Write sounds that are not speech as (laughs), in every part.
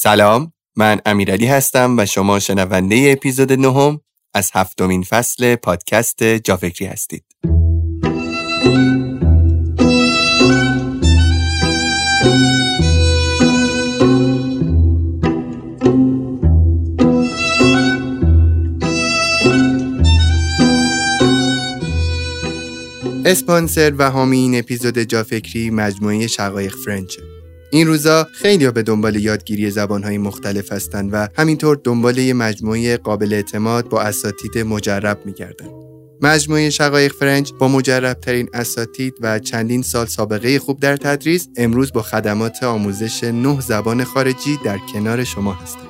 سلام من امیرعلی هستم و شما شنونده اپیزود نهم از هفتمین فصل پادکست جافکری هستید. اسپانسر و حامی اپیزود جافکری مجموعه شقایق فرنچه. این روزا خیلی به دنبال یادگیری زبانهای مختلف هستند و همینطور دنبال یه مجموعه قابل اعتماد با اساتید مجرب میگردن. مجموعه شقایق فرنج با مجربترین اساتید و چندین سال سابقه خوب در تدریس امروز با خدمات آموزش نه زبان خارجی در کنار شما هستند.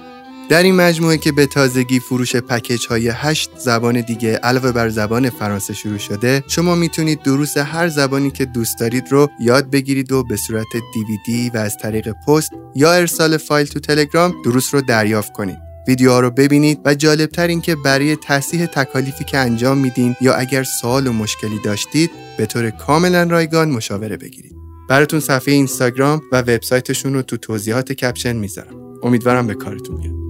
در این مجموعه که به تازگی فروش پکیج های 8 زبان دیگه علاوه بر زبان فرانسه شروع شده شما می‌تونید دروس هر زبانی که دوست دارید رو یاد بگیرید و به صورت دیویدی و از طریق پست یا ارسال فایل تو تلگرام دروس رو دریافت کنید. ویدیوها رو ببینید و جالبتر این که برای تصحیح تکالیفی که انجام میدین یا اگر سوال و مشکلی داشتید به طور کاملا رایگان مشاوره بگیرید. براتون صفحه اینستاگرام و وبسایتشون رو تو توضیحات کپشن می‌ذارم. امیدوارم به کارتون بیاد.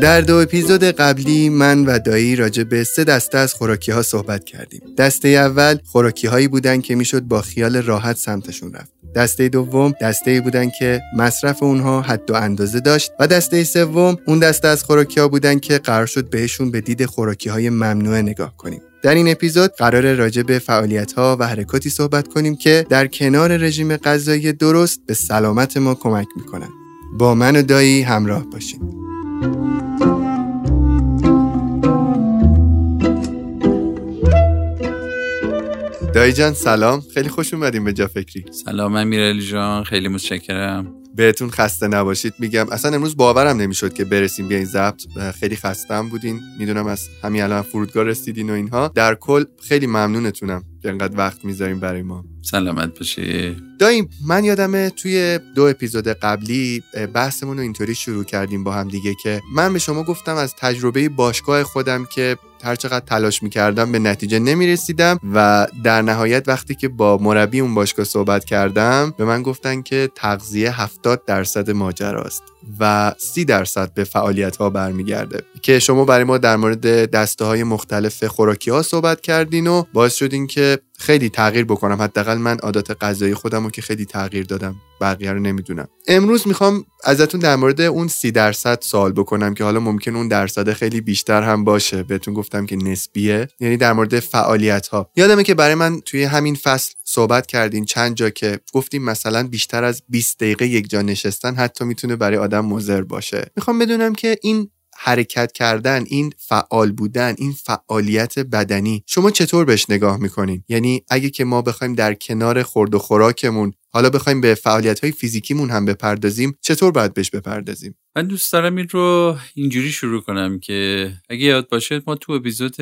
در دو اپیزود قبلی من و دایی راجع به سه دسته از خوراکی ها صحبت کردیم. دسته اول خوراکی هایی بودن که می‌شد با خیال راحت سمتشون رفت. دسته دوم دسته بودن که مصرف اونها حد و اندازه داشت و دسته سوم اون دسته از خوراکی ها بودن که قرار شد بهشون به دید خوراکی های ممنوعه نگاه کنیم. در این اپیزود قرار راجع به فعالیت ها و حرکاتی صحبت کنیم که در کنار رژیم غذایی درست به سلامت ما کمک می‌کنن. با من و دایی همراه باشید. دایی جان سلام. خیلی خوش اومدیم به جا فکری. سلام امیرعلی جان. خیلی متشکرم. بهتون خسته نباشید. میگم اصلا امروز باورم نمی‌شد که برسیم به این ضبط. خیلی خستم بودین. می‌دونم از همین الان فرودگاه رسیدین و اینها. در کل خیلی ممنونتونم که انقدر وقت می‌ذاریم برای ما. سلامت باشی. داییم من یادمه توی دو اپیزود قبلی بحثمون رو اینطوری شروع کردیم با هم دیگه که من به شما گفتم از تجربه باشگاه خودم که هر چقدر تلاش می‌کردم به نتیجه نمی‌رسیدم و در نهایت وقتی که با مربی اون باشگاه صحبت کردم به من گفتن که تغذیه 70 درصد ماجراست. و 30 درصد به فعالیت ها برمیگرده. که شما برای ما در مورد دسته های مختلف خوراکی ها صحبت کردین و باعث شدین که خیلی تغییر بکنم. حداقل من عادات غذایی خودم رو که خیلی تغییر دادم بقیه رو نمی‌دونم. امروز می‌خوام ازتون در مورد اون سی درصد سوال بکنم که حالا ممکن اون درصد خیلی بیشتر هم باشه. بهتون گفتم که نسبیه. یعنی در مورد فعالیت ها یادمه که برای من توی همین فصل صحبت کردین چند جا که گفتیم مثلا بیشتر از 20 دقیقه یک جا نشستن حتی می‌تونه برای آدم مضر باشه. می‌خوام بدونم که این حرکت کردن این فعال بودن این فعالیت بدنی شما چطور بهش نگاه می‌کنین؟ یعنی اگه که ما بخوایم در کنار خورد و خوراکمون حالا بخوایم به فعالیت های فیزیکیمون هم بپردازیم چطور باید بهش بپردازیم؟ من دوست دارم این رو اینجوری شروع کنم که اگه یاد باشه ما تو اپیزود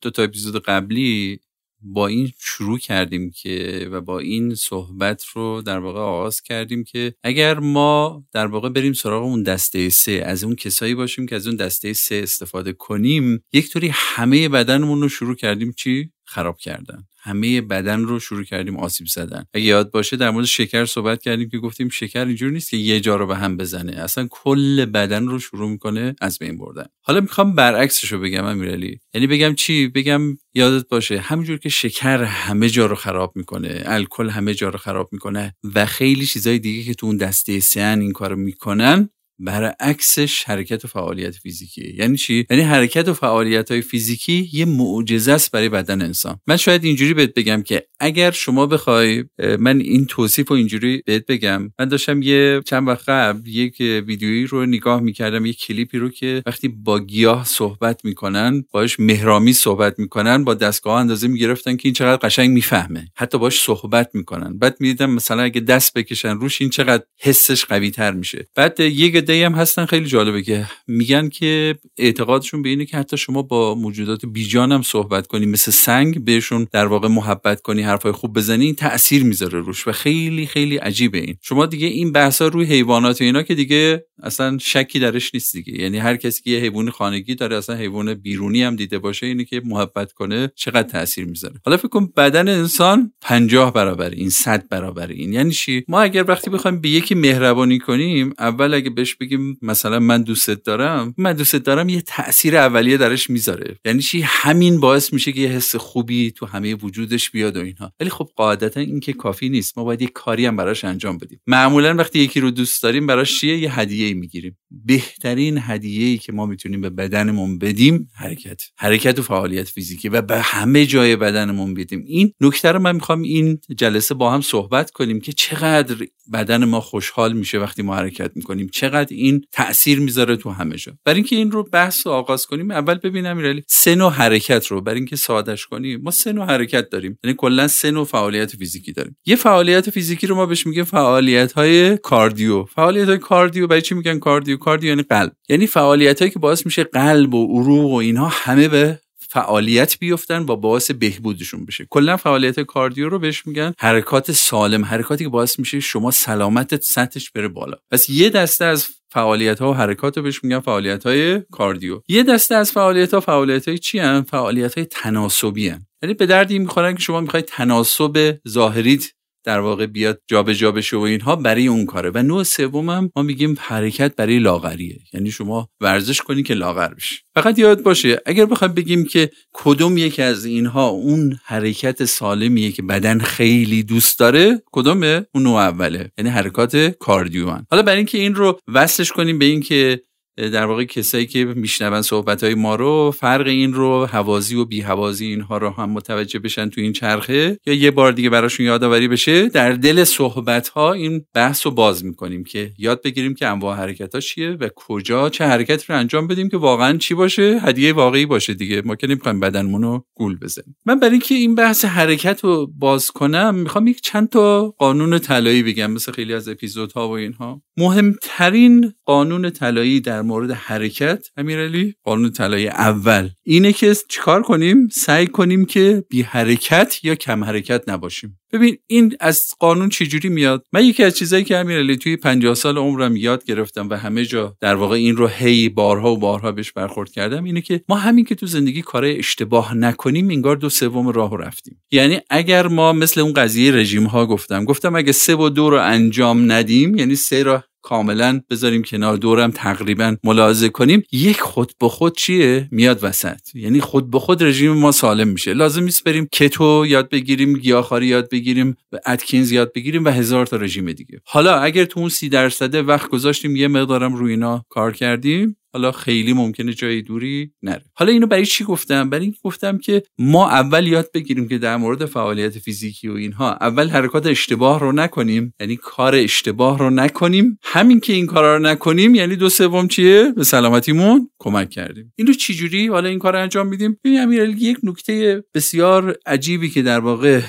دو تا اپیزود قبلی با این شروع کردیم که و با این صحبت رو در واقع آغاز کردیم که اگر ما در واقع بریم سراغ اون دسته سه از اون کسایی باشیم که از اون دسته سه استفاده کنیم یک طوری همه بدنمون رو شروع کردیم چی؟ خراب کردن. همه بدن رو شروع کردیم آسیب زدن. اگه یاد باشه در مورد شکر صحبت کردیم که گفتیم شکر اینجور نیست که یه جا رو به هم بزنه. اصلا کل بدن رو شروع می‌کنه از بین بردن. حالا می‌خوام برعکسش رو بگم امیرعلی. یعنی بگم چی؟ بگم یادت باشه همینجور که شکر همه جا رو خراب می‌کنه الکل همه جا رو خراب می‌کنه و خیلی چیزای دیگه که تو اون دسته سن این کارو می‌کنن برعکسش حرکت و فعالیت فیزیکی یعنی چی؟ یعنی حرکت و فعالیت های فیزیکی یه معجزه است برای بدن انسان. من شاید اینجوری بهت بگم که اگر شما بخوای من این توصیف رو اینجوری بهت بگم. من داشتم یه چند وقت قبل یک ویدیویی رو نگاه می‌کردم یک کلیپی رو که وقتی با گیاه صحبت می‌کنن باش مهرامی صحبت می‌کنن با دستگاه اندازه می‌گرفتن که این چقدر قشنگ می‌فهمه. حتی باش صحبت می‌کنن. بعد می‌دیدم مثلا اگه دست بکشن روش این چقدر حسش قوی تر میشه. بعد یک عده هم هستن خیلی جالبه که میگن که اعتقادشون به اینه که حتی شما با موجودات بیجان هم صحبت کنی مثل سنگ بهشون در واقع محبت کنی حرفای خوب بزنی این تاثیر می‌ذاره روش و خیلی خیلی عجیبه این. شما دیگه این بحثا روی حیوانات و اینا که دیگه اصلا شکی درش نیست دیگه. یعنی هر کسی که یه حیوان خانگی داره اصلا حیوان بیرونی هم دیده باشه اینه که محبت کنه چقدر تاثیر می‌ذاره. حالا فکر کن بدن انسان 50 برابر این 100 برابر این. یعنی چی؟ ما اگر وقتی بخوایم به یکی مهربانی کنیم اول اگه بهش بگیم مثلا من دوستت دارم من دوستت دارم یه تاثیر اولیه درش می‌ذاره. یعنی چی؟ همین باعث میشه که یه حس خوبی تو همه وجودش بیاد و اینها. ولی خب قاعدتا این که کافی نیست. ما باید یه کاری هم براش انجام بدیم. معمولا وقتی یکی رو دوست داریم براش چیه؟ یه هدیه می‌گیریم. بهترین هدیه ای که ما می‌تونیم به بدنمون بدیم حرکت. حرکت و فعالیت فیزیکی و به همه جای بدنمون بدیم. این نکته رو من می‌خوام این جلسه با هم صحبت کنیم که چقدر بدن ما خوشحال میشه وقتی ما حرکت می‌کنیم. چقدر این تاثیر می‌ذاره تو همه جا. برای اینکه این رو بحث رو آغاز کنیم اول ببینم امیرعلی سه نوع حرکت رو. برای اینکه سادش کنیم ما سه نوع حرکت داریم. یعنی کلا سه نوع فعالیت فیزیکی داریم. یه فعالیت فیزیکی رو ما بهش میگیم فعالیت های کاردیو. فعالیت های کاردیو برای چی میگن کاردیو؟ کاردیو یعنی قلب. یعنی فعالیت هایی که باعث میشه قلب و عروق و اینها همه به فعالیت بیفتن با باعث بهبودشون بشه کلا فعالیت کاردیو رو بهش میگن حرکات سالم حرکاتی که باعث میشه شما سلامتت سطحش بره بالا پس یه دسته از فعالیت ها و حرکات رو بهش میگن فعالیت های کاردیو یه دسته از فعالیت ها فعالیت های چی هم؟ فعالیت های تناسبی هن. یعنی به دردی می‌خورن که شما می‌خواید تناسب ظاهریت در واقع بیاد جابجا جا بشه و اینها برای اون کاره. و نوع سومم ما میگیم حرکت برای لاغریه. یعنی شما ورزش کنی که لاغر بشی. فقط یاد باشه اگر بخوایم بگیم که کدوم یکی از اینها اون حرکت سالمیه که بدن خیلی دوست داره کدومه؟ اون نوع اوله. یعنی حرکات کاردیو حالا برای اینکه این رو وصلش کنیم به اینکه در واقع کسایی که میشنون صحبت های ما رو فرق این رو حوازی و بی حوازی اینها رو هم متوجه بشن تو این چرخه. یا یه بار دیگه براشون یادآوری بشه در دل صحبت ها این بحث رو باز می‌کنیم که یاد بگیریم که انواع حرکت ها چیه و کجا چه حرکتی رو انجام بدیم که واقعا چی باشه. هدیه واقعی باشه دیگه. ما که نمی‌خوایم بدنمون رو گول بزنیم. من برای اینکه این بحث حرکت رو باز کنم می‌خوام یک چند تا قانون طلایی بگم. مثل خیلی از اپیزودها و اینها. مهمترین قانون طلایی در مورد حرکت امیرعلی؟ قانون طلایی اول. اینه که چیکار کنیم؟ سعی کنیم که بی حرکت یا کم حرکت نباشیم. ببین این از قانون چجوری میاد؟ من یکی از چیزایی که امیرعلی توی 50 سال عمرم یاد گرفتم و همه جا در واقع این رو هی بارها و بارها بهش برخورد کردم اینه که ما همین که تو زندگی کارهای اشتباه نکنیم انگار دو سوم راه رفتیم. یعنی اگر ما مثل اون قضیه رژیم ها گفتم گفتم اگه سه و دو رو انجام ندیم یعنی سه را کاملا بذاریم کنار دورم تقریبا ملاحظه کنیم. یک خود به خود چیه؟ میاد وسط. یعنی خود به خود رژیم ما سالم میشه. لازم نیست بریم کتو یاد بگیریم گیاهخواری یاد بگیریم و اتکینز یاد بگیریم و هزار تا رژیم دیگه. حالا اگر تو اون سی درصده وقت گذاشتیم یه مقدارم روی اینا کار کردیم. حالا خیلی ممکنه جای دوری نره. حالا اینو برای چی گفتم؟ برای اینکه گفتم که ما اول یاد بگیریم که در مورد فعالیت فیزیکی و اینها اول حرکات اشتباه رو نکنیم یعنی کار اشتباه رو نکنیم. همین که این کارا رو نکنیم یعنی دو سوم چیه؟ به سلامتیمون کمک کردیم. اینو چجوری حالا این کار انجام میدیم؟ ببین امیرعلی یک نکته بسیار عجیبی که در واقع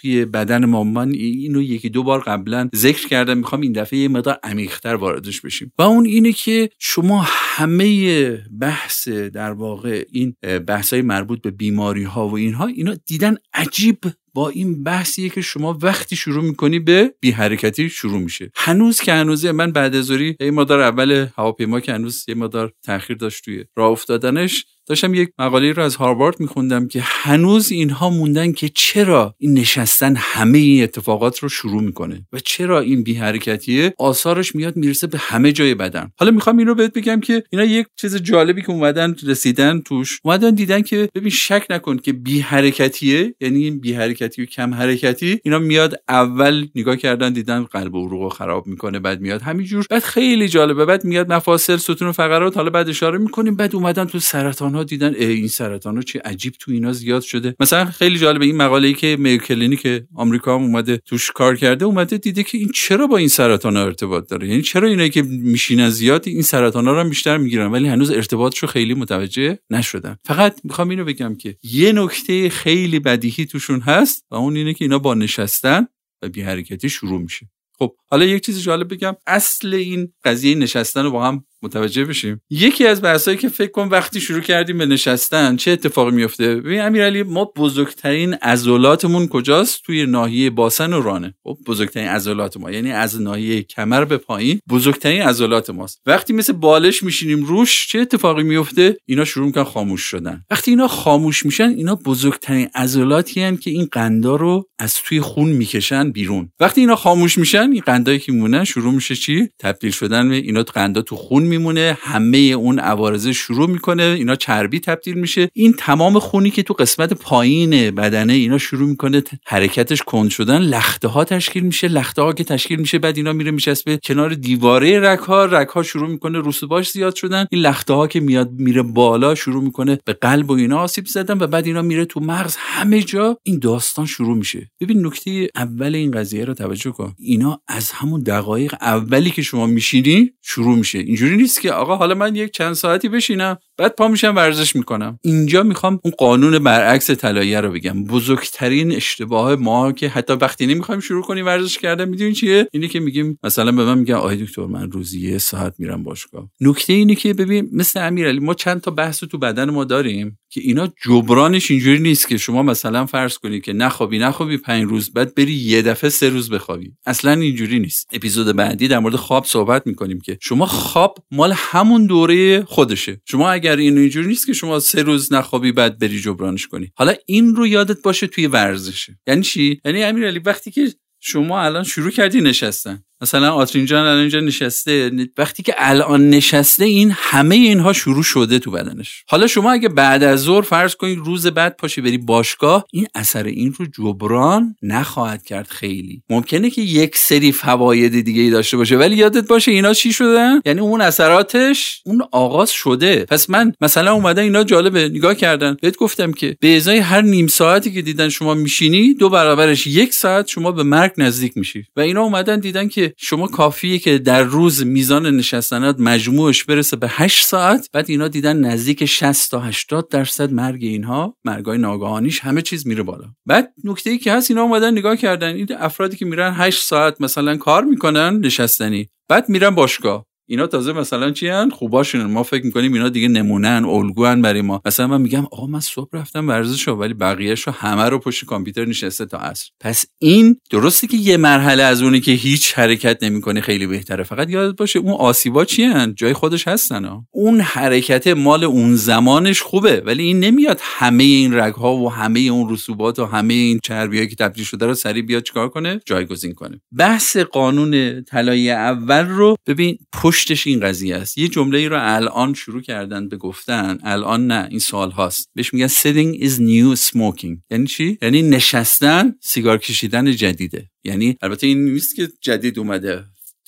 توی بدن ما. من اینو یکی دو بار قبلا ذکر کردم. می‌خوام این دفعه یه مقدار عمیقتر واردش بشیم. و اون اینه که شما همه بحث در واقع این بحث های مربوط به بیماری ها و اینها اینا دیدن عجیب با این بحثیه که شما وقتی شروع می‌کنی به بی حرکتی شروع میشه. هنوز که هنوزه من بعد از یه مدار اول هواپیما که هنوز یه مدار تاخیر داشت توی راه افتادنش داشتم یک مقاله رو از هاروارد میخوندم که هنوز اینها موندن که چرا این نشستن همه این اتفاقات رو شروع می‌کنه و چرا این بی حرکتیه آثارش میاد می‌رسه به همه جای بدن. حالا می‌خوام این بهت بگم که اینا یک چیز جالبی که اومدن رسیدن توش. اومدن دیدن که ببین شک نکن که بی حرکتیه یعنی این بی حرکتی و کم حرکتی اینا میاد اول نگاه کردن دیدن قلب و عروق خراب می‌کنه بعد میاد همینجور. بعد خیلی جالبه بعد میاد مفاصل ستون و فقرات حالا بعد اشاره می‌کنیم بعد اومدن تو سرطان دیدن این سرطان ها چه عجیب تو اینا زیاد شده. مثلا خیلی جالبه این مقاله ای که میو کلینیک آمریکا هم اومده توش کار کرده اومده دیده که این چرا با این سرطان ها ارتباط داره؟ یعنی چرا اینایی که میشینن زیاد این سرطان ها رو بیشتر می‌گیرن ولی هنوز ارتباطشو خیلی متوجه نشدن. فقط می‌خوام اینو بگم که یه نکته خیلی بدیهی توشون هست. و اون اینه که اینا با نشستن و بی حرکتی شروع میشه. خب حالا یک چیز جالب بگم. اصل این قضیه نشستن رو با هم متوجه بشیم. یکی از بحثایی که فکر کن وقتی شروع کردیم به نشستن چه اتفاقی میفته ببین امیرعلی ما بزرگترین عضلاتمون کجاست؟ توی ناحیه باسن و رانه. خب بزرگترین عضلات ما یعنی از ناحیه کمر به پایین بزرگترین عضلات ماست. وقتی مثل بالش میشینیم روش چه اتفاقی میفته اینا شروع می‌کنن خاموش شدن. وقتی اینا خاموش میشن اینا بزرگترین عضلاتی که این قندا رو از توی خون می‌کشن بیرون. وقتی اینا خاموش میشن این قندایی که میمونن شروع میشه چی؟ تبدیل شدن به اینا قندا تو خون میمونه همه اون عوارض شروع می‌کنه اینا چربی تبدیل میشه. این تمام خونی که تو قسمت پایین بدنه اینا شروع می‌کنه حرکتش کند شدن لخته ها تشکیل میشه لخته ها که تشکیل میشه بعد اینا میره میچسبه کنار دیواره رگ ها رگ ها شروع می‌کنه رسوباش زیاد شدن. این لخته ها که میاد میره بالا شروع می‌کنه به قلب و اینا آسیب زدن و بعد اینا میره تو مغز. همه جا این داستان شروع میشه. ببین نکته اول این قضیه رو توجه کن. اینا از همون دقایق اولی که شما میشینی شروع میشه. اینجوری نیست که آقا حالا من یک چند ساعتی بشینم. بعد پا میشم ورزش می‌کنم. اینجا می‌خوام اون قانون برعکس طلایه رو بگم. بزرگترین اشتباه ما که حتی وقتی نمی‌خوایم شروع کنیم ورزش کردن می‌دونین چیه؟ اینه که میگیم مثلا به من میگن آقای دکتر من روزی یه ساعت میرم باشگاه. نکته اینه که ببین مثل امیرعلی ما چند تا بحث تو بدن ما داریم که اینا جبرانش اینجوری نیست که شما مثلا فرض کنی که نخوابی نخوابی پنج روز بعد بری یه دفعه سه روز بخوابی. اصلا اینجوری نیست. اپیزود بعدی در مورد خواب صحبت می‌کنیم که شما خواب مال همون دوره خودشه. شما اگر این اینجوری نیست که شما سه روز نخوابی بعد بری جبرانش کنی. حالا این رو یادت باشه توی ورزشه. یعنی چی؟ یعنی امیرعلی وقتی که شما الان شروع کردی نشستن. مثلا آترین جان الان اینجا نشسته. وقتی که الان نشسته این همه اینها شروع شده تو بدنش. حالا شما اگه بعد از ظهر فرض کنید روز بعد پاشی بری باشگاه این اثر این رو جبران نخواهد کرد خیلی. ممکنه که یک سری فواید دیگه ای داشته باشه ولی یادت باشه اینا چی شدن یعنی اون اثراتش اون آغاز شده. پس من مثلا اومدن اینا جالبه. نگاه کردن. بهت گفتم که به ازای هر نیم ساعتی که دیدن شما میشینی دو برابرش یک ساعت شما به مرگ نزدیک میشی. و اینا اومدن دیدن که شما کافیه که در روز میزان نشستنات مجموعش برسه به 8 ساعت؟ بعد اینا دیدن نزدیک 60 تا 80 درصد مرگ اینها مرگای ناگهانیش همه چیز میره بالا. بعد نکته ای که هست اینا اومدن نگاه کردن. این افرادی که میرن 8 ساعت مثلا کار می‌کنن نشستنی. بعد میرن باشگاه. اینا تازه مثلا چی هن؟ خوباشون. ما فکر می‌کنیم اینا دیگه نمونن الگوان برای ما. مثلا من میگم آقا من صبح رفتم ورزش رو ولی بقیه‌اش رو همه رو پشت کامپیوتر نشسته تا عصر. پس این درسته که یه مرحله از اونی که هیچ حرکت نمی‌کنه خیلی بهتره. فقط یادت باشه اون آسیبا چی؟ جای خودش هستن ها. اون حرکت مال اون زمانش خوبه ولی این نمیاد همه این رگ و همه اون رسوبات و همه این چربیایی که تبدیل شده رو سریع بیاد چیکار کنه؟ جایگزین کنه. بحث قانون طلایی اول رو ببین پشت پشتش این قضیه است. یه جمله ای رو الان شروع کردن به گفتن الان نه این سال هاست. بهش میگن sitting is new smoking. یعنی چی؟ یعنی نشستن سیگار کشیدن جدیده. یعنی البته این نیست که جدید اومده.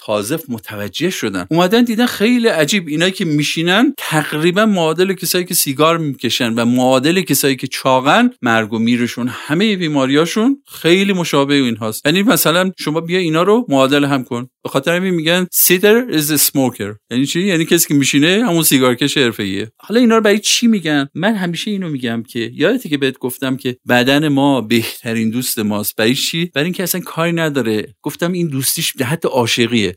تازه متوجه شدن. اومدن دیدن خیلی عجیب. اینایی که میشینن تقریبا معادل کسایی که سیگار می‌کشن و معادل کسایی که چاقن مرگ و میرشون همه بیماریاشون خیلی مشابه این هاست یعنی مثلا شما بیا اینا رو معادل هم کن. به خاطر همین میگن سیدر از smoker. یعنی چی؟ یعنی کسی که میشینه همون سیگارکش حرفه‌ایه. حالا اینا رو برای چی میگن؟ من همیشه اینو میگم که یادته که بهت گفتم که بدن ما بهترین دوست ماست. برای چی؟ برای اینکه اصلا کاری نداره. گفتم این دوستیش به حد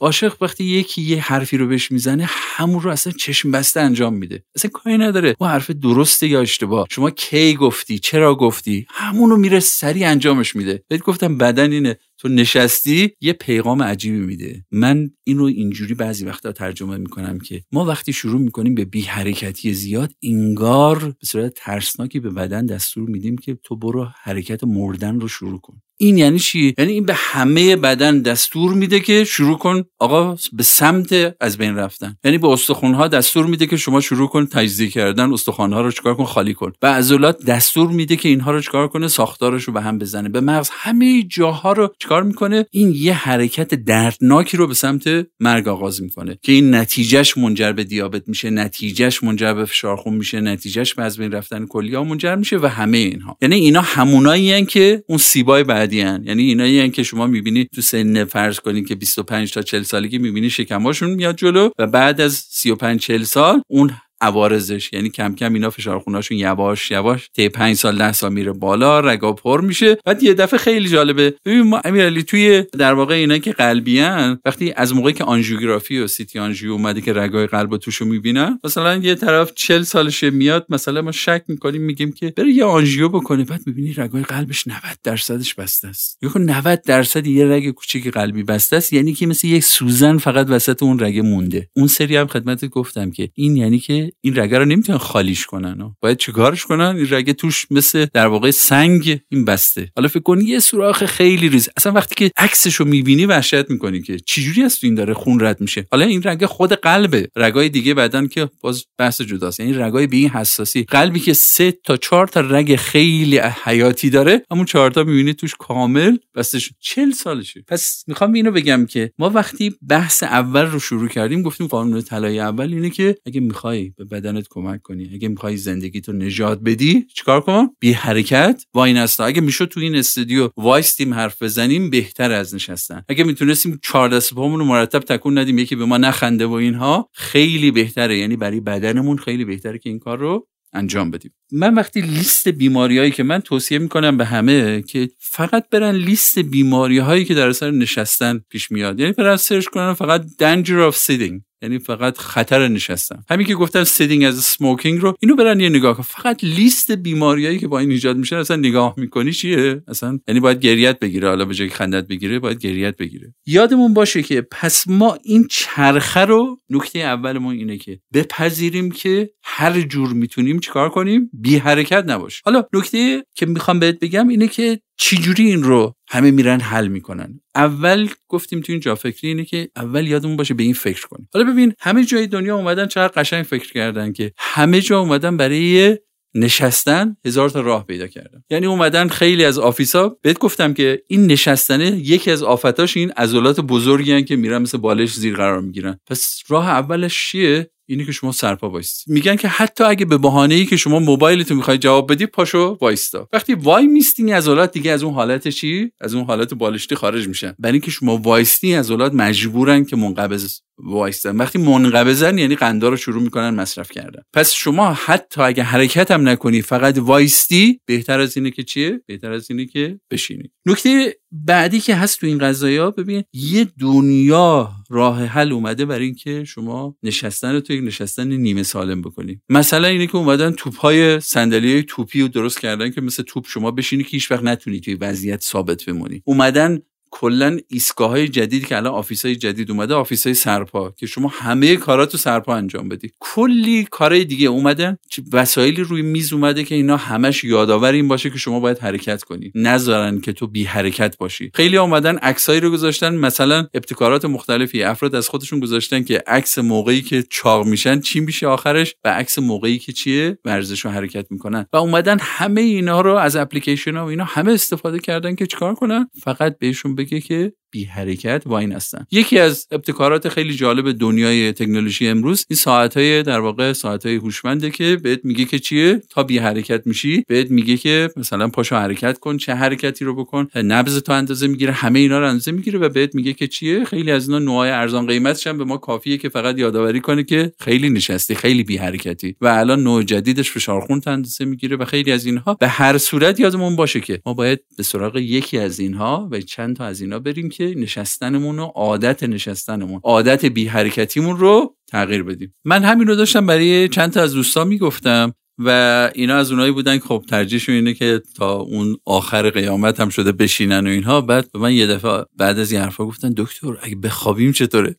عاشق وقتی یکی یه حرفی رو بهش می‌زنه همون رو اصلا چشم بسته انجام میده. اصلا کاری نداره. اون حرف درسته یا اشتباه؟ شما کی گفتی؟ چرا گفتی؟ همون رو میره سریع انجامش میده. بهت گفتم بدن اینه. تو نشستی یه پیغام عجیبی میده. من این رو اینجوری بعضی وقتا ترجمه می‌کنم که ما وقتی شروع می‌کنیم به بی حرکتی زیاد انگار به صورت ترسناکی به بدن دستور میدیم که تو برو حرکت مردن رو شروع کن. این یعنی چی؟ یعنی این به همه بدن دستور میده که شروع کن آقا به سمت از بین رفتن. یعنی به استخوانها دستور میده که شما شروع کن تجزیه کردن استخوانها رو چکار کن؟ خالی کن. به عضلات دستور میده که اینها رو چکار کنه؟ ساختارش رو به هم بزنه. به مغز همه جاها رو چکار می‌کنه؟ این یه حرکت دردناکی رو به سمت مرگ آغاز می‌کنه که این نتیجهش منجر به دیابت میشه نتیجهش منجر به فشار خون میشه نتیجهش به از بین رفتن کلیه منجر میشه و همه اینها. یعنی اینا همونایی که اون سیبای بعدی یعنی اینایی که شما می‌بینی تو سن فرض کنید که 25 تا 40 سالگی می‌بینی شکماشون میاد جلو و بعد از 35 40 سال اون عوارضش. یعنی کم کم اینا فشار خوناشون یواش یواش طی 5 سال 10 سال میره بالا رگا پر میشه. بعد یه دفعه خیلی جالبه. ببین ما امیرعلی توی در واقع اینا که قلبیان وقتی از موقعی که آنژیوگرافی و سیتی آنژیو اومده که رگای قلب توشو می‌بینن مثلا یه طرف 40 سالشه میاد مثلا ما شک می‌کنیم میگیم که بره یه آنژیو بکنه. بعد می‌بینی رگای قلبش 90 درصدش بسته است. یا 90 درصد یه رگ کوچیک قلبی بسته است. یعنی که مثل یک سوزن فقط وسط اون رگ مونده. اون سری هم خدمت گفتم که این یعنی که این رگه رو نمی‌تونن خالیش کنن باید چیکارش کنن؟ این رگه توش مثل در واقع سنگ این بسته. حالا فکر کن یه سوراخ خیلی ریز. اصلا وقتی که عکسش رو می‌بینی وحشت می‌کنی که چجوری از تو این داره خون رد میشه؟ حالا این رگه خود قلبه. رگای دیگه بدن که باز بحث جداست. یعنی رگای به این حساسی. قلبی که سه تا چهار تا رگ خیلی حیاتی داره همون چهار تا می‌بینی توش کامل بستش 40 سالشه. پس می‌خوام اینو بگم که ما وقتی بحث اول رو شروع کردیم گفتیم قانون طلایی اول اینه که اگه می‌خوای به بدنت کمک کنی. اگه می‌خوای زندگیتو نجات بدی چیکار کن بی حرکت؟ واینستا. اگه می‌شد تو این استودیو وایستیم حرف بزنیم بهتر از نشستن. اگه می‌تونستیم چهار دست پامون رو مرتب تکون ندیم یکی به ما نخنده و اینها خیلی بهتره. یعنی برای بدنمون خیلی بهتره که این کار رو انجام بدیم. من وقتی لیست بیماری هایی که من توصیه می‌کنم به همه که فقط برن لیست بیماری هایی که در اثر نشستن پیش میاد. یعنی برن سرچ کنن فقط danger of sitting. یعنی فقط خطر نشستن. همین که گفتم sitting is smoking رو اینو برن یه نگاه کن فقط لیست بیماریایی که با این ایجاد میشه اصلا نگاه می‌کنی چیه؟ اصلا یعنی باید گریه‌ت بگیره. حالا به جای خندت بگیره باید گریت بگیره. یادمون باشه که پس ما این چرخه رو نکته اولمون اینه که بپذیریم که هر جور می‌تونیم چیکار کنیم؟ بی حرکت نباش حالا نکته که می‌خوام بهت بگم اینه که چجوری این رو همه میرن حل می‌کنن؟ اول گفتیم تو این جا فکری اینه که اول یادمون باشه به این فکر کنیم. حالا ببین همه جای دنیا اومدن چقدر قشنگ فکر کردن که همه جا اومدن برای نشستن هزار تا راه پیدا کردن. یعنی اومدن خیلی از آفیسا بهت گفتم که این نشستنه یکی از آفتاش این عضلات بزرگی که میرن مثل بالش زیر قرار می‌گیرن. پس راه اولش چیه؟ اینه که شما سرپا وایستی. میگن که حتی اگه به بهانه ای که شما موبایلتو می‌خوای جواب بدی پاشو وایستا. وقتی وای میستین عضلات دیگه از اون حالت چی؟ از اون حالت بالشتی خارج میشن. برای اینکه شما وایستی عضلات مجبورن که منقبض وایستن. وقتی منقبضن یعنی قندا رو شروع می‌کنن مصرف کردن. پس شما حتی اگه حرکت هم نکنی فقط وایستی بهتر از اینه که چیه؟ بهتر از اینه که بشینی. نکته بعدی که هست تو این قضايا ببین یه دنیا راه حل اومده برای اینکه شما نشستن رو تو یک نشستن نیمه سالم بکنی. مثلا اینه که اومدن توپ های صندلی توپی رو درست کردن که مثل توپ شما بشینی که هیچ وقت نتونی توی وضعیت ثابت بمونی. اومدن کلا ایستگاه های جدید که الان office های جدید اومده office های سرپا که شما همه کاراتو سرپا انجام بدی. کلی کارهای دیگه اومدن وسایلی روی میز اومده که اینا همش یادآور این باشه که شما باید حرکت کنی. نذارن که تو بی حرکت باشی. خیلی اومدن عکسایی رو گذاشتن مثلا ابتکارات مختلفی. افراد از خودشون گذاشتن که عکس موقعی که چاق میشن چی میشه آخرش و عکس موقعی که چیه؟ ورزش و حرکت می‌کنن. و اومدن همه اینا رو از اپلیکیشن ها و اینا همه استفاده کردن که چیکار کنن؟ فقط بهشون بگه که بی حرکت واین هستن. یکی از ابتکارات خیلی جالب دنیای تکنولوژی امروز این ساعت های در واقع ساعت های هوشمنده که بهت میگه که چیه؟ تا بی حرکت میشی بهت میگه که مثلا پاشو حرکت کن چه حرکتی رو بکن نبض تو اندازه می‌گیره همه اینا رو اندازه می‌گیره و بهت میگه که چیه؟ خیلی از اینا نوعای ارزان قیمتش هم به ما کافیه که فقط یادآوری کنه که خیلی نشستی خیلی بی حرکتی و الان نوع جدیدش فشار خون اندازه می‌گیره و خیلی از اینها به هر صورت یادمون باشه که ما باید به سراغ یکی از اینها و چند تا از اینا بریم که نشستنمون و عادت نشستنمون عادت بی حرکتیمون رو تغییر بدیم. من همین رو داشتم برای چند تا از دوستان می‌گفتم و اینا از اونایی بودن که خب ترجیحشون اینه که تا اون آخر قیامت هم شده بشینن و اینها. بعد به من یه دفعه بعد از این حرفا گفتن دکتر اگه بخوابیم چطوره؟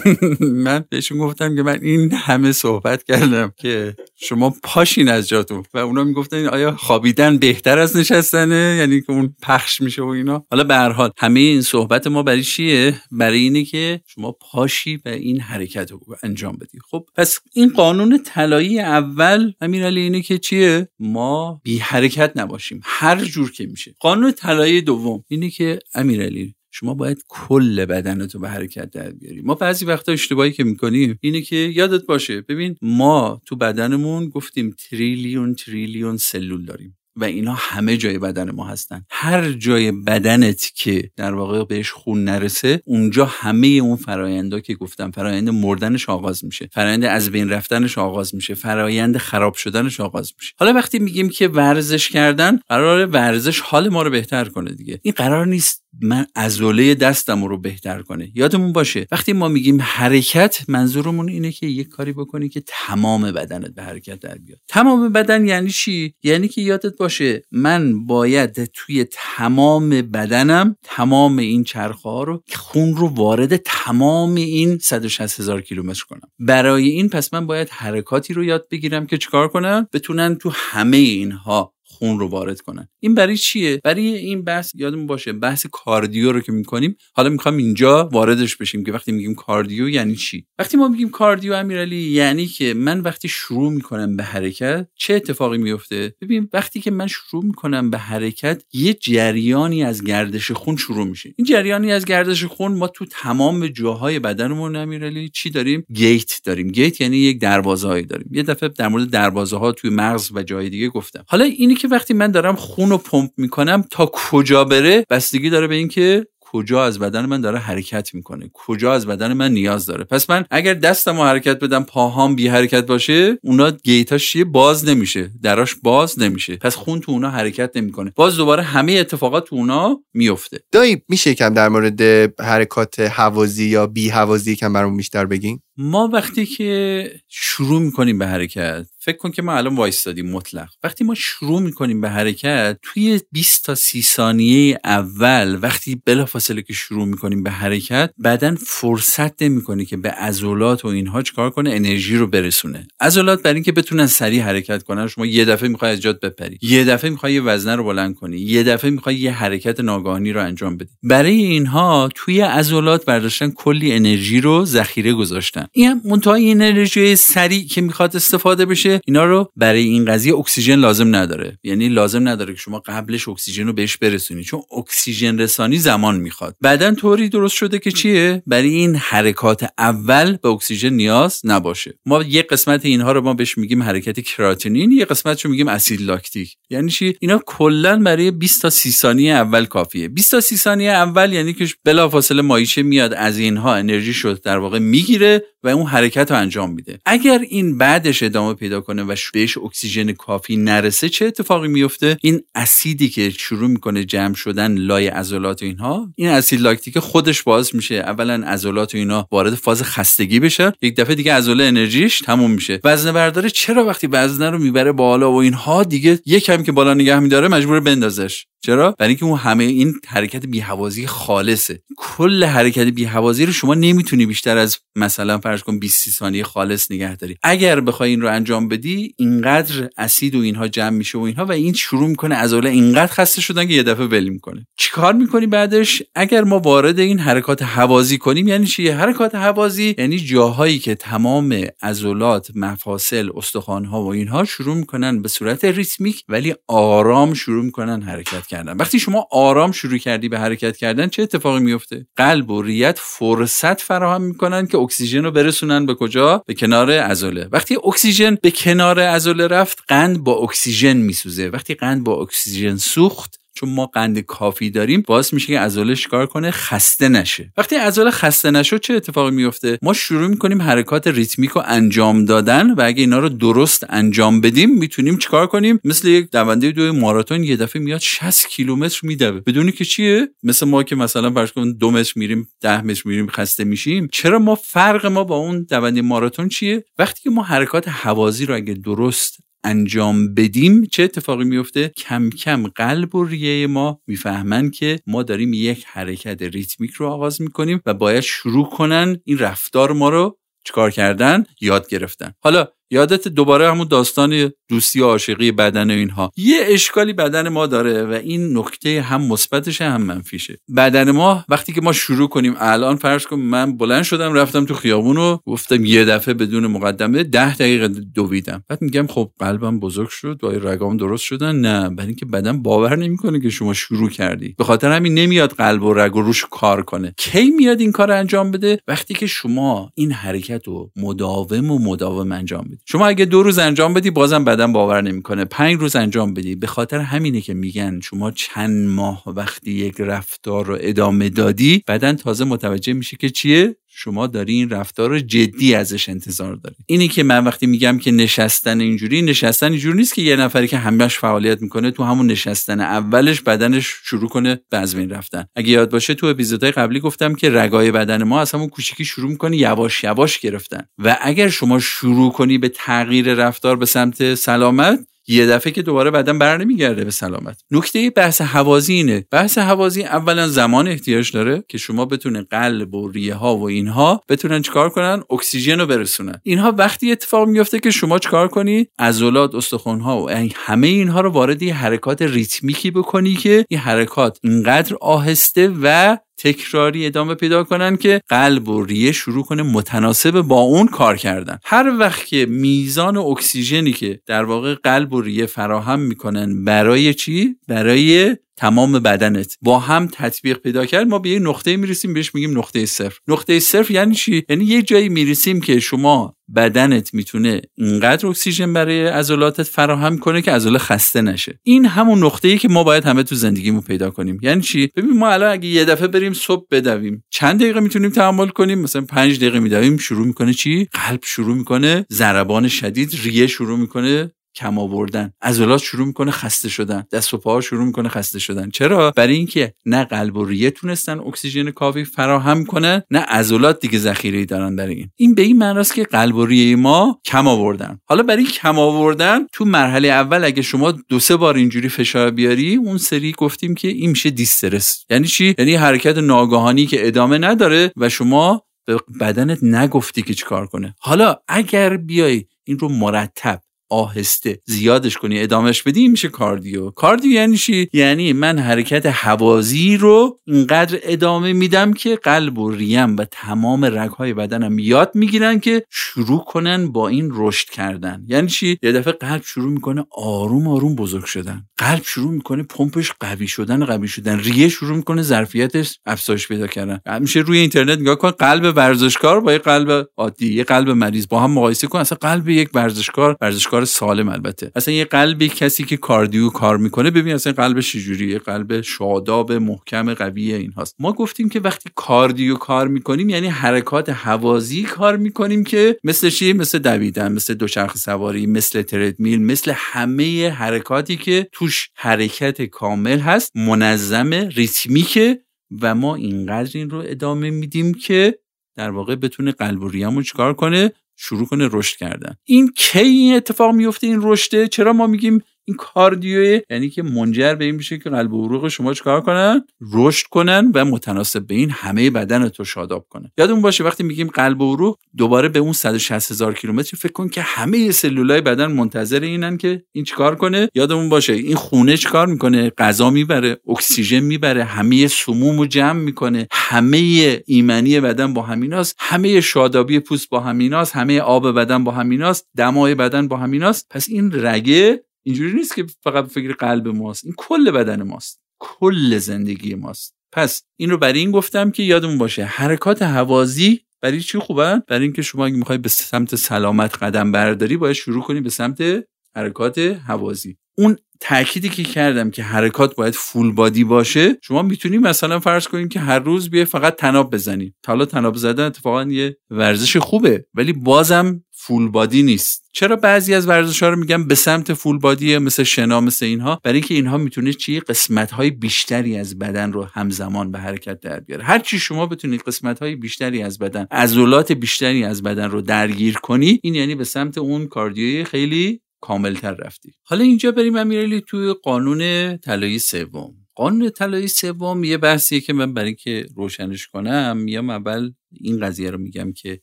(laughs) من بهشون گفتم که من این همه صحبت کردم که شما پاشین از جاتون. و اونا می‌گفتن آیا خوابیدن بهتر از نشستنه؟ یعنی که اون پخش میشه و اینا. حالا به هر حال همه این صحبت ما برای چیه؟ برای اینه که شما پاشی و این حرکت رو انجام بدی. خب پس این قانون طلایی اول امیرعلی اینه که چیه؟ ما بی حرکت نباشیم. هر جور که میشه. قانون طلایی دوم اینه که امیرعلی شما باید کل بدنتو به حرکت در بیاری. ما بعضی وقتا اشتباهی که می‌کنیم اینه که یادت باشه ببین ما تو بدنمون گفتیم تریلیون تریلیون سلول داریم و اینا همه جای بدن ما هستن. هر جای بدنت که در واقع بهش خون نرسه اونجا همه اون فرایندا که گفتم فرایند مردنش آغاز میشه فرایند از بین رفتنش آغاز میشه فرایند خراب شدنش آغاز میشه. حالا وقتی میگیم که ورزش کردن قرار ورزش حال ما رو بهتر کنه دیگه. این قرار نیست من ازوله دستم رو بهتر کنه. یادمون باشه وقتی ما میگیم حرکت منظورمون اینه که یک کاری بکنی که تمام بدنت به حرکت در بیاد. تمام بدن یعنی چی؟ یعنی که یادت باشه من باید توی تمام بدنم تمام این چرخه ها رو خون رو وارد تمام این 160 هزار کیلومتر کنم. برای این پس من باید حرکاتی رو یاد بگیرم که چکار کنم؟ بتونن تو همه اینها خون رو وارد کنن. این برای چیه؟ برای این بحث یادمون باشه بحث کاردیو رو که می‌کنیم حالا می‌خوام اینجا واردش بشیم که وقتی میگیم کاردیو یعنی چی؟ وقتی ما میگیم کاردیو امیرعلی یعنی که من وقتی شروع می‌کنم به حرکت چه اتفاقی میفته ببین وقتی که من شروع می‌کنم به حرکت یه جریانی از گردش خون شروع میشه. این جریانی از گردش خون ما تو تمام جاهای بدنمون امیرعلی چی داریم؟ گیت داریم. گیت یعنی یک دروازه داریم. یه دفعه در مورد دروازه ها توی مغز و جای دیگه گفتم. حالا اینی که وقتی من دارم خون رو پمپ می‌کنم تا کجا بره؟ بستگی داره به اینکه کجا از بدن من داره حرکت می‌کنه. کجا از بدن من نیاز داره. پس من اگر دستم رو حرکت بدم پاهام بی حرکت باشه اونا گیتاش چیه باز نمیشه. دراش باز نمیشه. پس خون تو اونا حرکت نمی‌کنه. باز دوباره همه اتفاقات تو اونا میفته دایی میشه کم در مورد حرکات حوازی یا بی حوازی کم برام بیشتر بگین؟ ما وقتی که شروع می‌کنیم به حرکت فکر کن که ما الان وایستادیم مطلق. وقتی ما شروع می‌کنیم به حرکت توی 20 تا 30 ثانیه اول وقتی بلافاصله که شروع می‌کنیم به حرکت بدن فرصت نمی‌کنه که به عضلات و اینها چکار کنه انرژی رو برسونه. عضلات برای اینکه بتونن سریع حرکت کنن شما یه دفعه می‌خوای از جات بپری. یه دفعه می‌خوای یه وزنه رو بلند کنی. یه دفعه می‌خوای یه حرکت ناگهانی رو انجام بدی. برای اینها توی عضلات برداشتن کلی انرژی رو ذخیره گذاشتن. این منتها انرژی سریع که می‌خواد استفاده بشه. اینا رو برای این قضیه اکسیژن لازم نداره. یعنی لازم نداره که شما قبلش اکسیژن رو بهش برسونی چون اکسیژن رسانی زمان می‌خواد. بعدا طوری درست شده که چیه؟ برای این حرکات اول به اکسیژن نیاز نباشه. ما یه قسمت اینها رو ما بهش میگیم حرکت کراتینین یه قسمتشو میگیم اسید لاکتیک. یعنی چی؟ اینا کلا برای 20 تا 30 ثانیه اول کافیه. 20 تا 30 ثانیه اول یعنی که بلافاصله مایشه میاد از اینها انرژی شد در واقع می‌گیره. و اون حرکت رو انجام میده. اگر این بعدش ادامه پیدا کنه و بهش اکسیژن کافی نرسه چه اتفاقی میفته؟ این اسیدی که شروع می‌کنه جمع شدن لای عضلات و اینها این اسید لاکتیک خودش باز میشه اولا عضلات و اینا وارد فاز خستگی بشه یک دفعه دیگه عضله انرژیش تموم میشه. وزنه برداره چرا وقتی وزنه رو می‌بره بالا و اینها دیگه یکم که بالا نگه میداره مجبور بندازش؟ چرا؟ برای اینکه اون همه این حرکت بیهوازی خالصه. کل حرکت بیهوازی رو شما نمی‌تونی بیشتر از مثلا فرض کن 20 ثانیه خالص نگه داری. اگر بخوای این رو انجام بدی اینقدر اسید و اینها جمع میشه و اینها و این شروع می‌کنه عضله اینقدر خسته شدن که یه دفعه ول می‌کنه. چیکار می‌کنی بعدش؟ اگر ما وارد این حرکات هوازی کنیم یعنی چی؟ حرکات هوازی یعنی جاهایی که تمام عضلات مفاصل استخوانها و اینها شروع می‌کنن به صورت ریتمیک ولی آرام شروع می‌کنن حرکت کردن. وقتی شما آرام شروع کردی به حرکت کردن چه اتفاقی میفته قلب و ریه‌ت فرصت فراهم می‌کنن که اکسیژن رو برسونن به کجا؟ به کنار عضله. وقتی اکسیژن به کنار عضله رفت قند با اکسیژن میسوزه. وقتی قند با اکسیژن سوخت چون ما قند کافی داریم باعث میشه که عضله کار کنه خسته نشه. وقتی عضله خسته نشه چه اتفاقی میفته ما شروع می‌کنیم حرکات ریتمیک رو انجام دادن و اگه اینا رو درست انجام بدیم می‌تونیم چیکار کنیم؟ مثل یک دونده دو ماراتون یه دفعه میاد 60 کیلومتر میدوه. بدونی که چیه؟ مثل ما که مثلا فرض کن دو متر میریم ده متر میریم خسته میشیم. چرا ما فرق ما با اون دونده ماراتون چیه؟ وقتی که ما حرکات حوازی رو اگه درست انجام بدیم چه اتفاقی میفته کم کم قلب و ریه ما می‌فهمن که ما داریم یک حرکت ریتمیک رو آغاز می‌کنیم و باید شروع کنن این رفتار ما رو چکار کردن؟ یاد گرفتن. حالا یادت دوباره همون داستان دوستی و عاشقی بدن و اینها. یه اشکالی بدن ما داره و این نکته هم مثبتشه هم منفیشه. بدن ما وقتی که ما شروع کنیم الان فرض کن من بلند شدم رفتم تو خیابون و گفتم یه دفعه بدون مقدمه ده دقیقه دویدم. بعد میگم خب قلبم بزرگ شد و رگام درست شدن؟ نه برای اینکه بدن باور نمی‌کنه که شما شروع کردی. به خاطر همین نمیاد قلب و رگ و روش کار کنه. کی میاد این کار انجام بده؟ وقتی که شما این حرکت رو مداوم و مداوم انجام بدید شما اگه دو روز انجام بدی بازم بدن باور نمی‌کنه. پنج روز انجام بدی. به خاطر همینه که میگن شما چند ماه وقتی یک رفتار رو ادامه دادی بدن تازه متوجه میشه که چیه؟ شما داری این رفتار جدی ازش انتظار داری. اینی که من وقتی میگم که نشستن اینجوری نشستن اینجوری نیست که یه نفری که همش فعالیت می‌کنه تو همون نشستن اولش بدنش شروع کنه به از بین رفتن. اگه یاد باشه تو اپیزودهای قبلی گفتم که رگای بدن ما از همون کوچیکی شروع می‌کنه یواش یواش گرفتن. و اگر شما شروع کنی به تغییر رفتار به سمت سلامت یه دفعه که دوباره بدن بر نمیگرده به سلامت. نکته بحث حوازی اینه. بحث حوازی اولا زمان احتیاج داره که شما بتونه قلب و ریه ها و اینها بتونن چکار کنن؟ اکسیژن رو برسونن. اینها وقتی اتفاق میفته که شما چکار کنی؟ عضلات استخوان ها و همه اینها رو وارد حرکات ریتمیکی بکنی که این حرکات اینقدر آهسته و تکراری ادامه پیدا کنن که قلب و ریه شروع کنه متناسب با اون کار کردن. هر وقت که میزان اکسیژنی که در واقع قلب و ریه فراهم می‌کنن برای چی؟ برای تمام بدنت. با هم تطبیق پیدا کرد ما به یه نقطه می‌رسیم بهش میگیم نقطه صفر. نقطه صفر یعنی چی؟ یعنی یه جایی می‌رسیم که شما بدنت می‌تونه اینقدر اکسیژن برای عضلاتت فراهم کنه که عضله خسته نشه. این همون نقطه ای که ما باید همه تو زندگیمون پیدا کنیم. یعنی چی؟ ببین ما الان اگه یه دفعه بریم صبح بدویم چند دقیقه می‌تونیم تحمل کنیم؟ مثلا پنج دقیقه میدویم شروع می‌کنه چی؟ قلب شروع می‌کنه ضربان شدید ریه شروع می‌کنه. کم آوردن. عضلات شروع می‌کنه خسته شدن. دست و پاها شروع می‌کنه خسته شدن. چرا؟ برای اینکه نه قلب و ریه تونستن اکسیژن کافی فراهم کنه نه عضلات دیگه ذخیره دارن در این. این به این معناست که قلب و ریه ما کم آوردن. حالا برای کم آوردن تو مرحله اول اگه شما دو سه بار اینجوری فشار بیاری اون سری گفتیم که این میشه دیسترس. یعنی چی؟ یعنی حرکت ناگهانی که ادامه نداره و شما به بدنت نگفتی که چیکار کنه. حالا اگر بیای این رو مرتب آهسته زیادش کنی ادامهش بدی میشه کاردیو. کاردیو یعنی چی؟ یعنی من حرکت حوازی رو اینقدر ادامه میدم که قلب و ریم و تمام رگهای بدنم یاد می‌گیرن که شروع کنن با این رشد کردن. یعنی چی؟ یه دفعه قلب شروع می‌کنه آروم آروم بزرگ شدن. قلب شروع می‌کنه پمپش قوی شدن قوی شدن. ریه شروع می‌کنه ظرفیتش افزایش پیدا کردن. میشه روی اینترنت نگاه کن قلب ورزشکار با یه قلب عادی یه قلب مریض. با هم مقایسه کن اصلا قلب یک ورزشکار ورزشکار سالم البته. اصلا یه قلبی کسی که کاردیو کار می‌کنه ببین اصلا قلبش چجوریه؟ قلب شاداب محکم قوی این هاست. ما گفتیم که وقتی کاردیو کار می‌کنیم یعنی حرکات حوازی کار می‌کنیم که مثل چی؟ مثل دویدن مثل دوچرخه سواری مثل تردمیل مثل همه حرکاتی که توش حرکت کامل هست منظم ریتمیکه و ما اینقدر این رو ادامه میدیم که در واقع بتونه قلب و ریمون چیکار کنه؟ شروع کنه رشد کردن. این کی این اتفاق میفته؟ این رشده؟ چرا ما میگیم این کاردیو یعنی که منجر به این میشه که قلب و عروق شما چیکار کنن؟ رشد کنن و متناسب به این همه بدن تو شاداب کنه یادمون باشه وقتی میگیم قلب و عروق دوباره به اون 160 هزار کیلومتر فکر کن که همه سلولای بدن منتظر اینن که این چیکار کنه. یادمون باشه این خونه چیکار می‌کنه؟ غذا می‌بره اکسیژن می‌بره همه سموم رو جمع می‌کنه. همه ایمنی بدن با همیناست همه شادابی پوست با همیناست همه آب بدن با همیناست دمای بدن با همیناست. پس این رگه اینجوری نیست که فقط فکر قلب ماست. این کل بدن ماست. کل زندگی ماست. پس این رو برای این گفتم که یادمون باشه حرکات حوازی برای چی خوبه؟ برای اینکه شما اگه می‌خوای به سمت سلامت قدم برداری باید شروع کنی به سمت حرکات حوازی. اون تأکیدی که کردم که حرکات باید فول بادی باشه شما می‌تونی مثلا فرض کنید که هر روز بیای فقط تناب بزنی. حالا تناب زدن اتفاقا یه ورزش خوبه ولی بازم فول بادی نیست. چرا بعضی از ورزش ها رو میگم به سمت فول بادی مثل شنا مثل اینها؟ برای اینکه اینها می‌تونه چی؟ قسمت های بیشتری از بدن رو همزمان به حرکت در بیاره. هر چی شما بتونید قسمت های بیشتری از بدن عضلات بیشتری از بدن رو درگیر کنی این یعنی به سمت اون کاردیوی خیلی کاملتر رفتی. حالا اینجا بریم امیرعلی توی قانون طلایی سوم. قانون طلایی سوم یه بحثیه که من برای اینکه روشنش کنم میام اول این قضیه رو میگم که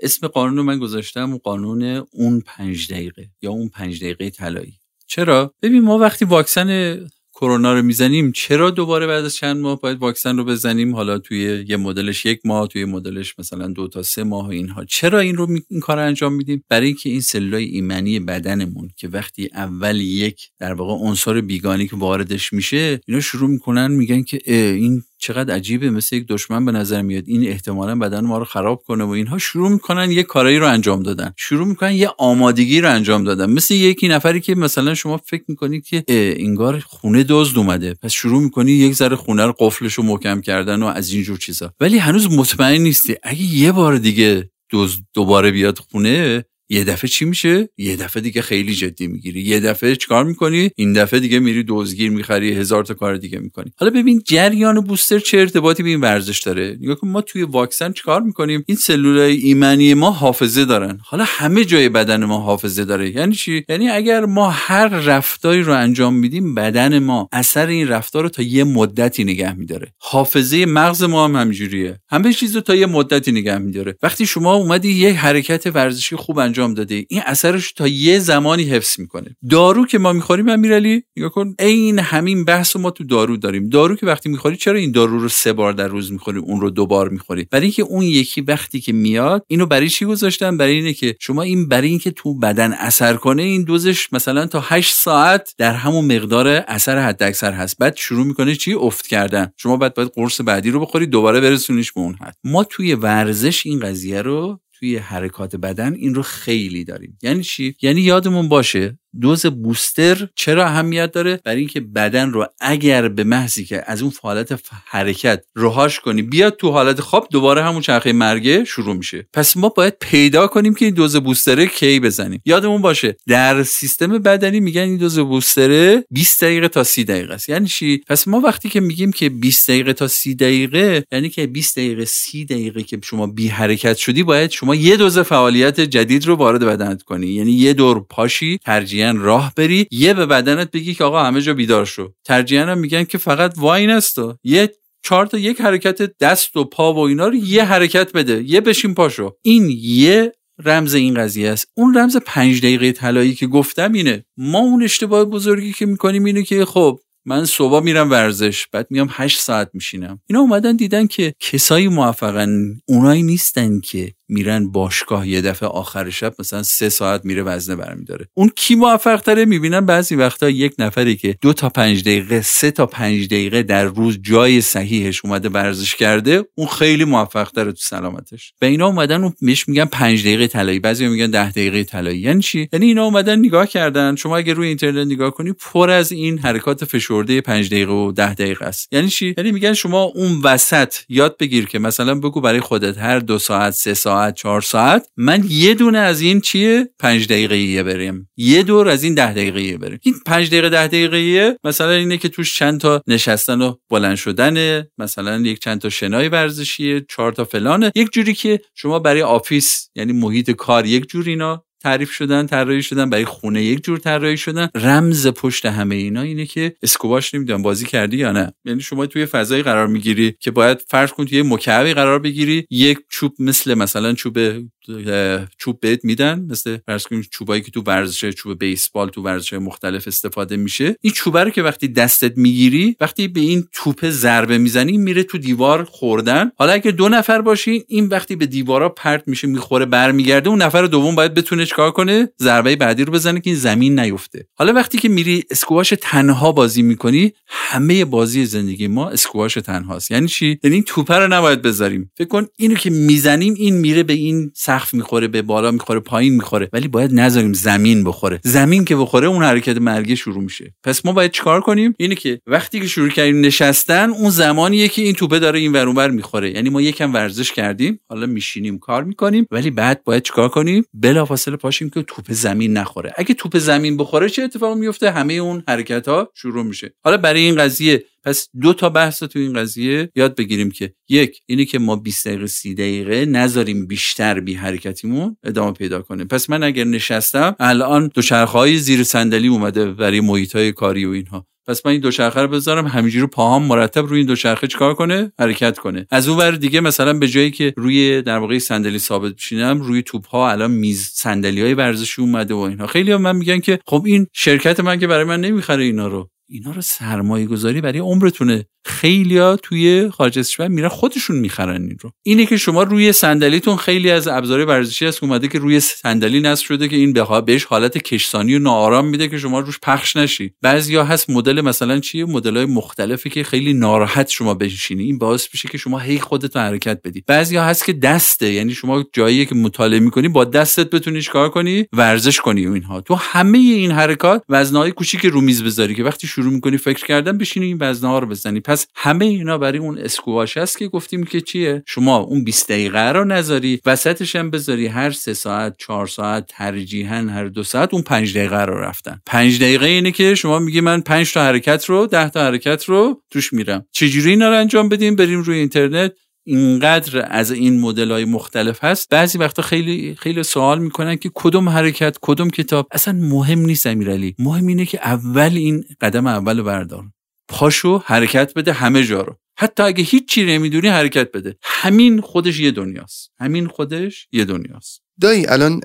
اسم قانون رو من گذاشتم قانون اون پنج دقیقه یا اون پنج دقیقه طلایی. چرا؟ ببین ما وقتی واکسن کرونا رو می‌زنیم چرا دوباره بعد از چند ماه باید واکسن رو بزنیم؟ حالا توی یه مدلش یک ماه توی مدلش مثلا دو تا سه ماه اینها. چرا این رو این کار انجام میدیم؟ برای اینکه این سلولای ایمنی بدنمون که وقتی اول یک در واقع عنصر بیگانی که واردش میشه اینا شروع می‌کنن میگن که این چقدر عجیبه مثل یک دشمن به نظر میاد. این احتمالا بدن ما رو خراب کنه و اینها. شروع می‌کنن یه کارایی رو انجام دادن. شروع می‌کنن یه آمادگی رو انجام دادن. مثل یکی نفری که مثلا شما فکر می‌کنید که انگار خونه دزد اومده. پس شروع می‌کنی یک ذره خونه رو قفلش رو محکم کردن و از اینجور چیزا. ولی هنوز مطمئن نیستی. اگه یه بار دیگه دوز دوباره بیاد خونه یه دفعه چی میشه؟ یه دفعه دیگه خیلی جدی می‌گیری. یه دفعه چیکار می‌کنی؟ این دفعه دیگه میری دوزگیر می‌خری هزار تا کار دیگه می‌کنی. حالا ببین جریان بوستر چه ارتباطی به این ورزش داره؟ نگاه کن ما توی واکسن چیکار می‌کنیم؟ این سلولای ایمنی ما حافظه دارن. حالا همه جای بدن ما حافظه داره. یعنی چی؟ یعنی اگر ما هر رفتاری رو انجام میدیم بدن ما اثر این رفتار رو تا یه مدتی نگه میداره. حافظه مغز ما هم همینجوریه. همه چیز رو تا یه مدتی نگه میداره. وقتی شما اومدی یه حرکت ورزشی خوب انجام انجام داده. این اثرش تا یه زمانی حفظ می‌کنه. دارو که ما می‌خوریم امیرعلی نگاه کن. عین همین بحث ما تو دارو داریم. دارو که وقتی می‌خوری چرا این دارو رو سه بار در روز می‌خوری اون رو دو بار می‌خوری؟ برای اینکه اون یکی وقتی که میاد اینو برای چی گذاشتن؟ برای اینه که شما این برای اینکه تو بدن اثر کنه این دوزش مثلا تا 8 ساعت در همون مقدار اثر حداکثر هست. بعد شروع می‌کنه چی؟ افت کردن. شما بعد باید قرص بعدی رو بخوری دوباره برسونیش به اون حد. ما توی ورزش این قضیه رو توی حرکات بدن این رو خیلی داریم. یعنی چی؟ یعنی یادمون باشه دوز بوستر چرا اهمیت داره؟ برای اینکه بدن رو اگر به محضی که از اون حالت حرکت رهاش کنی بیاد تو حالت خواب دوباره همون چرخه مرگه شروع میشه. پس ما باید پیدا کنیم که این دوز بوستره کی بزنیم. یادمون باشه در سیستم بدنی میگن این دوز بوستره 20 دقیقه تا 30 دقیقه است. یعنی چی؟ پس ما وقتی که میگیم که 20 دقیقه تا 30 دقیقه یعنی که 20 دقیقه 30 دقیقه که شما بی حرکت شدی باید شما یه دوز فعالیت جدید رو وارد بدنت کنی. یعنی یه دور پاشی ترجیح راه بری یه به بدنت بگی که آقا همه جا بیدار شو. ترجیحاً هم میگن که فقط وای نستا. یه چهار تا یک حرکت دست و پا و اینا رو یه حرکت بده. یه بشین پاشو. این یه رمز این قضیه است. اون رمز پنج دقیقه طلایی که گفتم اینه. ما اون اشتباه بزرگی که می‌کنیم اینه که خب من صبح میرم ورزش بعد میام هشت ساعت میشینم. اینا اومدن دیدن که کسایی موفقن اونایی نیستن که میرن باشگاه یه دفعه آخر شب مثلا سه ساعت میره وزنه برمیداره. اون کی موفق تره می‌بینن بعضی وقتا یک نفری که دو تا پنج دقیقه سه تا پنج دقیقه در روز جای صحیحش اومده ورزش کرده اون خیلی موفق تره تو سلامتش. به اینا اومدن اون میش میگن پنج دقیقه طلایی. بعضی میگن ده دقیقه طلایی. یعنی چی؟ یعنی اینا اومدن نگاه کردن. شما اگه روی اینترنت نگاه کنی پر از این حرکات فشرده پنج دقیقه و ده دقیقه است. یعنی چی؟ یعنی میگن شما اون وسط یاد بگیر که مثلا بگو برای خودت هر دو ساعت سه ساعت ساعت چهار ساعت. من یه دونه از این چیه پنج دقیقه بریم. یه دور از این ده دقیقه بریم. این پنج دقیقه ده دقیقه مثلا اینه که توش چند تا نشستن و بلند شدنه مثلا یک چند تا شنای ورزشیه چهار تا فلانه یک جوری که شما برای office یعنی محیط کار یک جور اینا تعریف شدن طراحی شدن برای خونه یک جور طراحی شدن. رمز پشت همه اینا اینه که اسکواش نمی‌دونم بازی کردی یا نه. یعنی شما توی فضایی قرار می‌گیری که باید فرض کن توی مکعبی قرار بگیری یک چوب مثل مثلا چوب چوب بهت میدن مثل فرض کنید چوبایی که تو ورزش چوب بیسبال تو ورزش مختلف استفاده میشه. این چوبه رو که وقتی دستت می‌گیری وقتی به این توپ ضربه می‌زنی میره تو دیوار خوردن. حالا اگه دو نفر باشین این وقتی به دیوارا پرت میشه می‌خوره برمیگرده اون نفر دوم باید بتونه چیکار کنه؟ ضربه بعدی رو بزنه که این زمین نیفته. حالا وقتی که میری اسکواش تنها بازی می‌کنی همه بازی زندگی ما اسکواش تنهاست. یعنی چی؟ یعنی این توپه رو نباید بذاریم. فکر کن اینو که می‌زنیم این میره به این سقف می‌خوره به بالا می‌خوره پایین می‌خوره. ولی باید نذاریم زمین بخوره. زمین که بخوره اون حرکت مرگی شروع میشه. پس ما باید چیکار کنیم؟ اینه که وقتی که شروع کردیم نشستن اون زمانیه که این توپه داره این ور می‌خوره. یعنی ما یکم ورزش کردیم حالا میشینیم کار می‌کنیم ولی بعد باید چیکار کنیم؟ بلافاصله پاشیم که توپ زمین نخوره. اگه توپ زمین بخوره چه اتفاقی میفته همه اون حرکت ها شروع میشه. حالا برای این قضیه پس دو تا بحث تو این قضیه یاد بگیریم که یک اینه که ما 20 دقیقه 30 دقیقه نذاریم بیشتر بی حرکتیمون ادامه پیدا کنه. پس من اگر نشستم الان دوچرخه زیر صندلی اومده برای محیط های کاری و اینها. پس من این دوچرخه رو بذارم همینجوری پاهام مرتب روی این دوچرخه چیکار کنه؟ حرکت کنه. از اون ور دیگه مثلا به جایی که روی در واقع صندلی ثابت بشینم روی توپ ها الان میز صندلی های ورزشی اومده و اینها. خیلی هم من میگن که خب این شرکت من که برای من نمی‌خره اینا رو. اینا رو سرمایه گذاری برای عمرتونه. خیلیا توی خارج از کشور میرن خودشون می‌خرن این رو. اینه که شما روی صندلیتون خیلی از ابزار ورزشی هست اومده که روی صندلی نصب شده که این بهش حالت کشسانی و ناآرام میده که شما روش پخش نشی. بعضیا هست مدل مثلا چیه مدل های مختلفی که خیلی ناراحت شما بشینی. این باعث میشه که شما هی خودت حرکت بدی. بعضیا هست که دسته. یعنی شما جایی که مطالعه می‌کنی با دستت بتونی کار کنی؟ ورزش کنی و اینها. تو همه این حرکات وزنهای کوچیک رو میز بذاری که وقتی می‌کنی فکر کردن بشینی این وزنها رو بزنی. پس همه اینا برای اون اسکواش هست که گفتیم که چیه؟ شما اون 20 دقیقه رو نذاری وسطش هم بذاری هر سه ساعت چهار ساعت ترجیحاً هر دو ساعت اون پنج دقیقه رو رفتن. پنج دقیقه اینه که شما میگی من پنج تا حرکت رو ده تا حرکت رو توش میرم. چجوری اینا رو انجام بدیم؟ بریم روی اینترنت. اینقدر از این مدل های مختلف هست. بعضی وقتا خیلی خیلی سوال می‌کنن که کدوم حرکت کدوم کتاب؟ اصلا مهم نیست امیرعلی. مهم اینه که اول این قدم اول بردار. پاشو حرکت بده همه جا رو. حتی اگه هیچی نمی‌دونی حرکت بده. همین خودش یه دنیاست. همین خودش یه دنیاست. دایی الان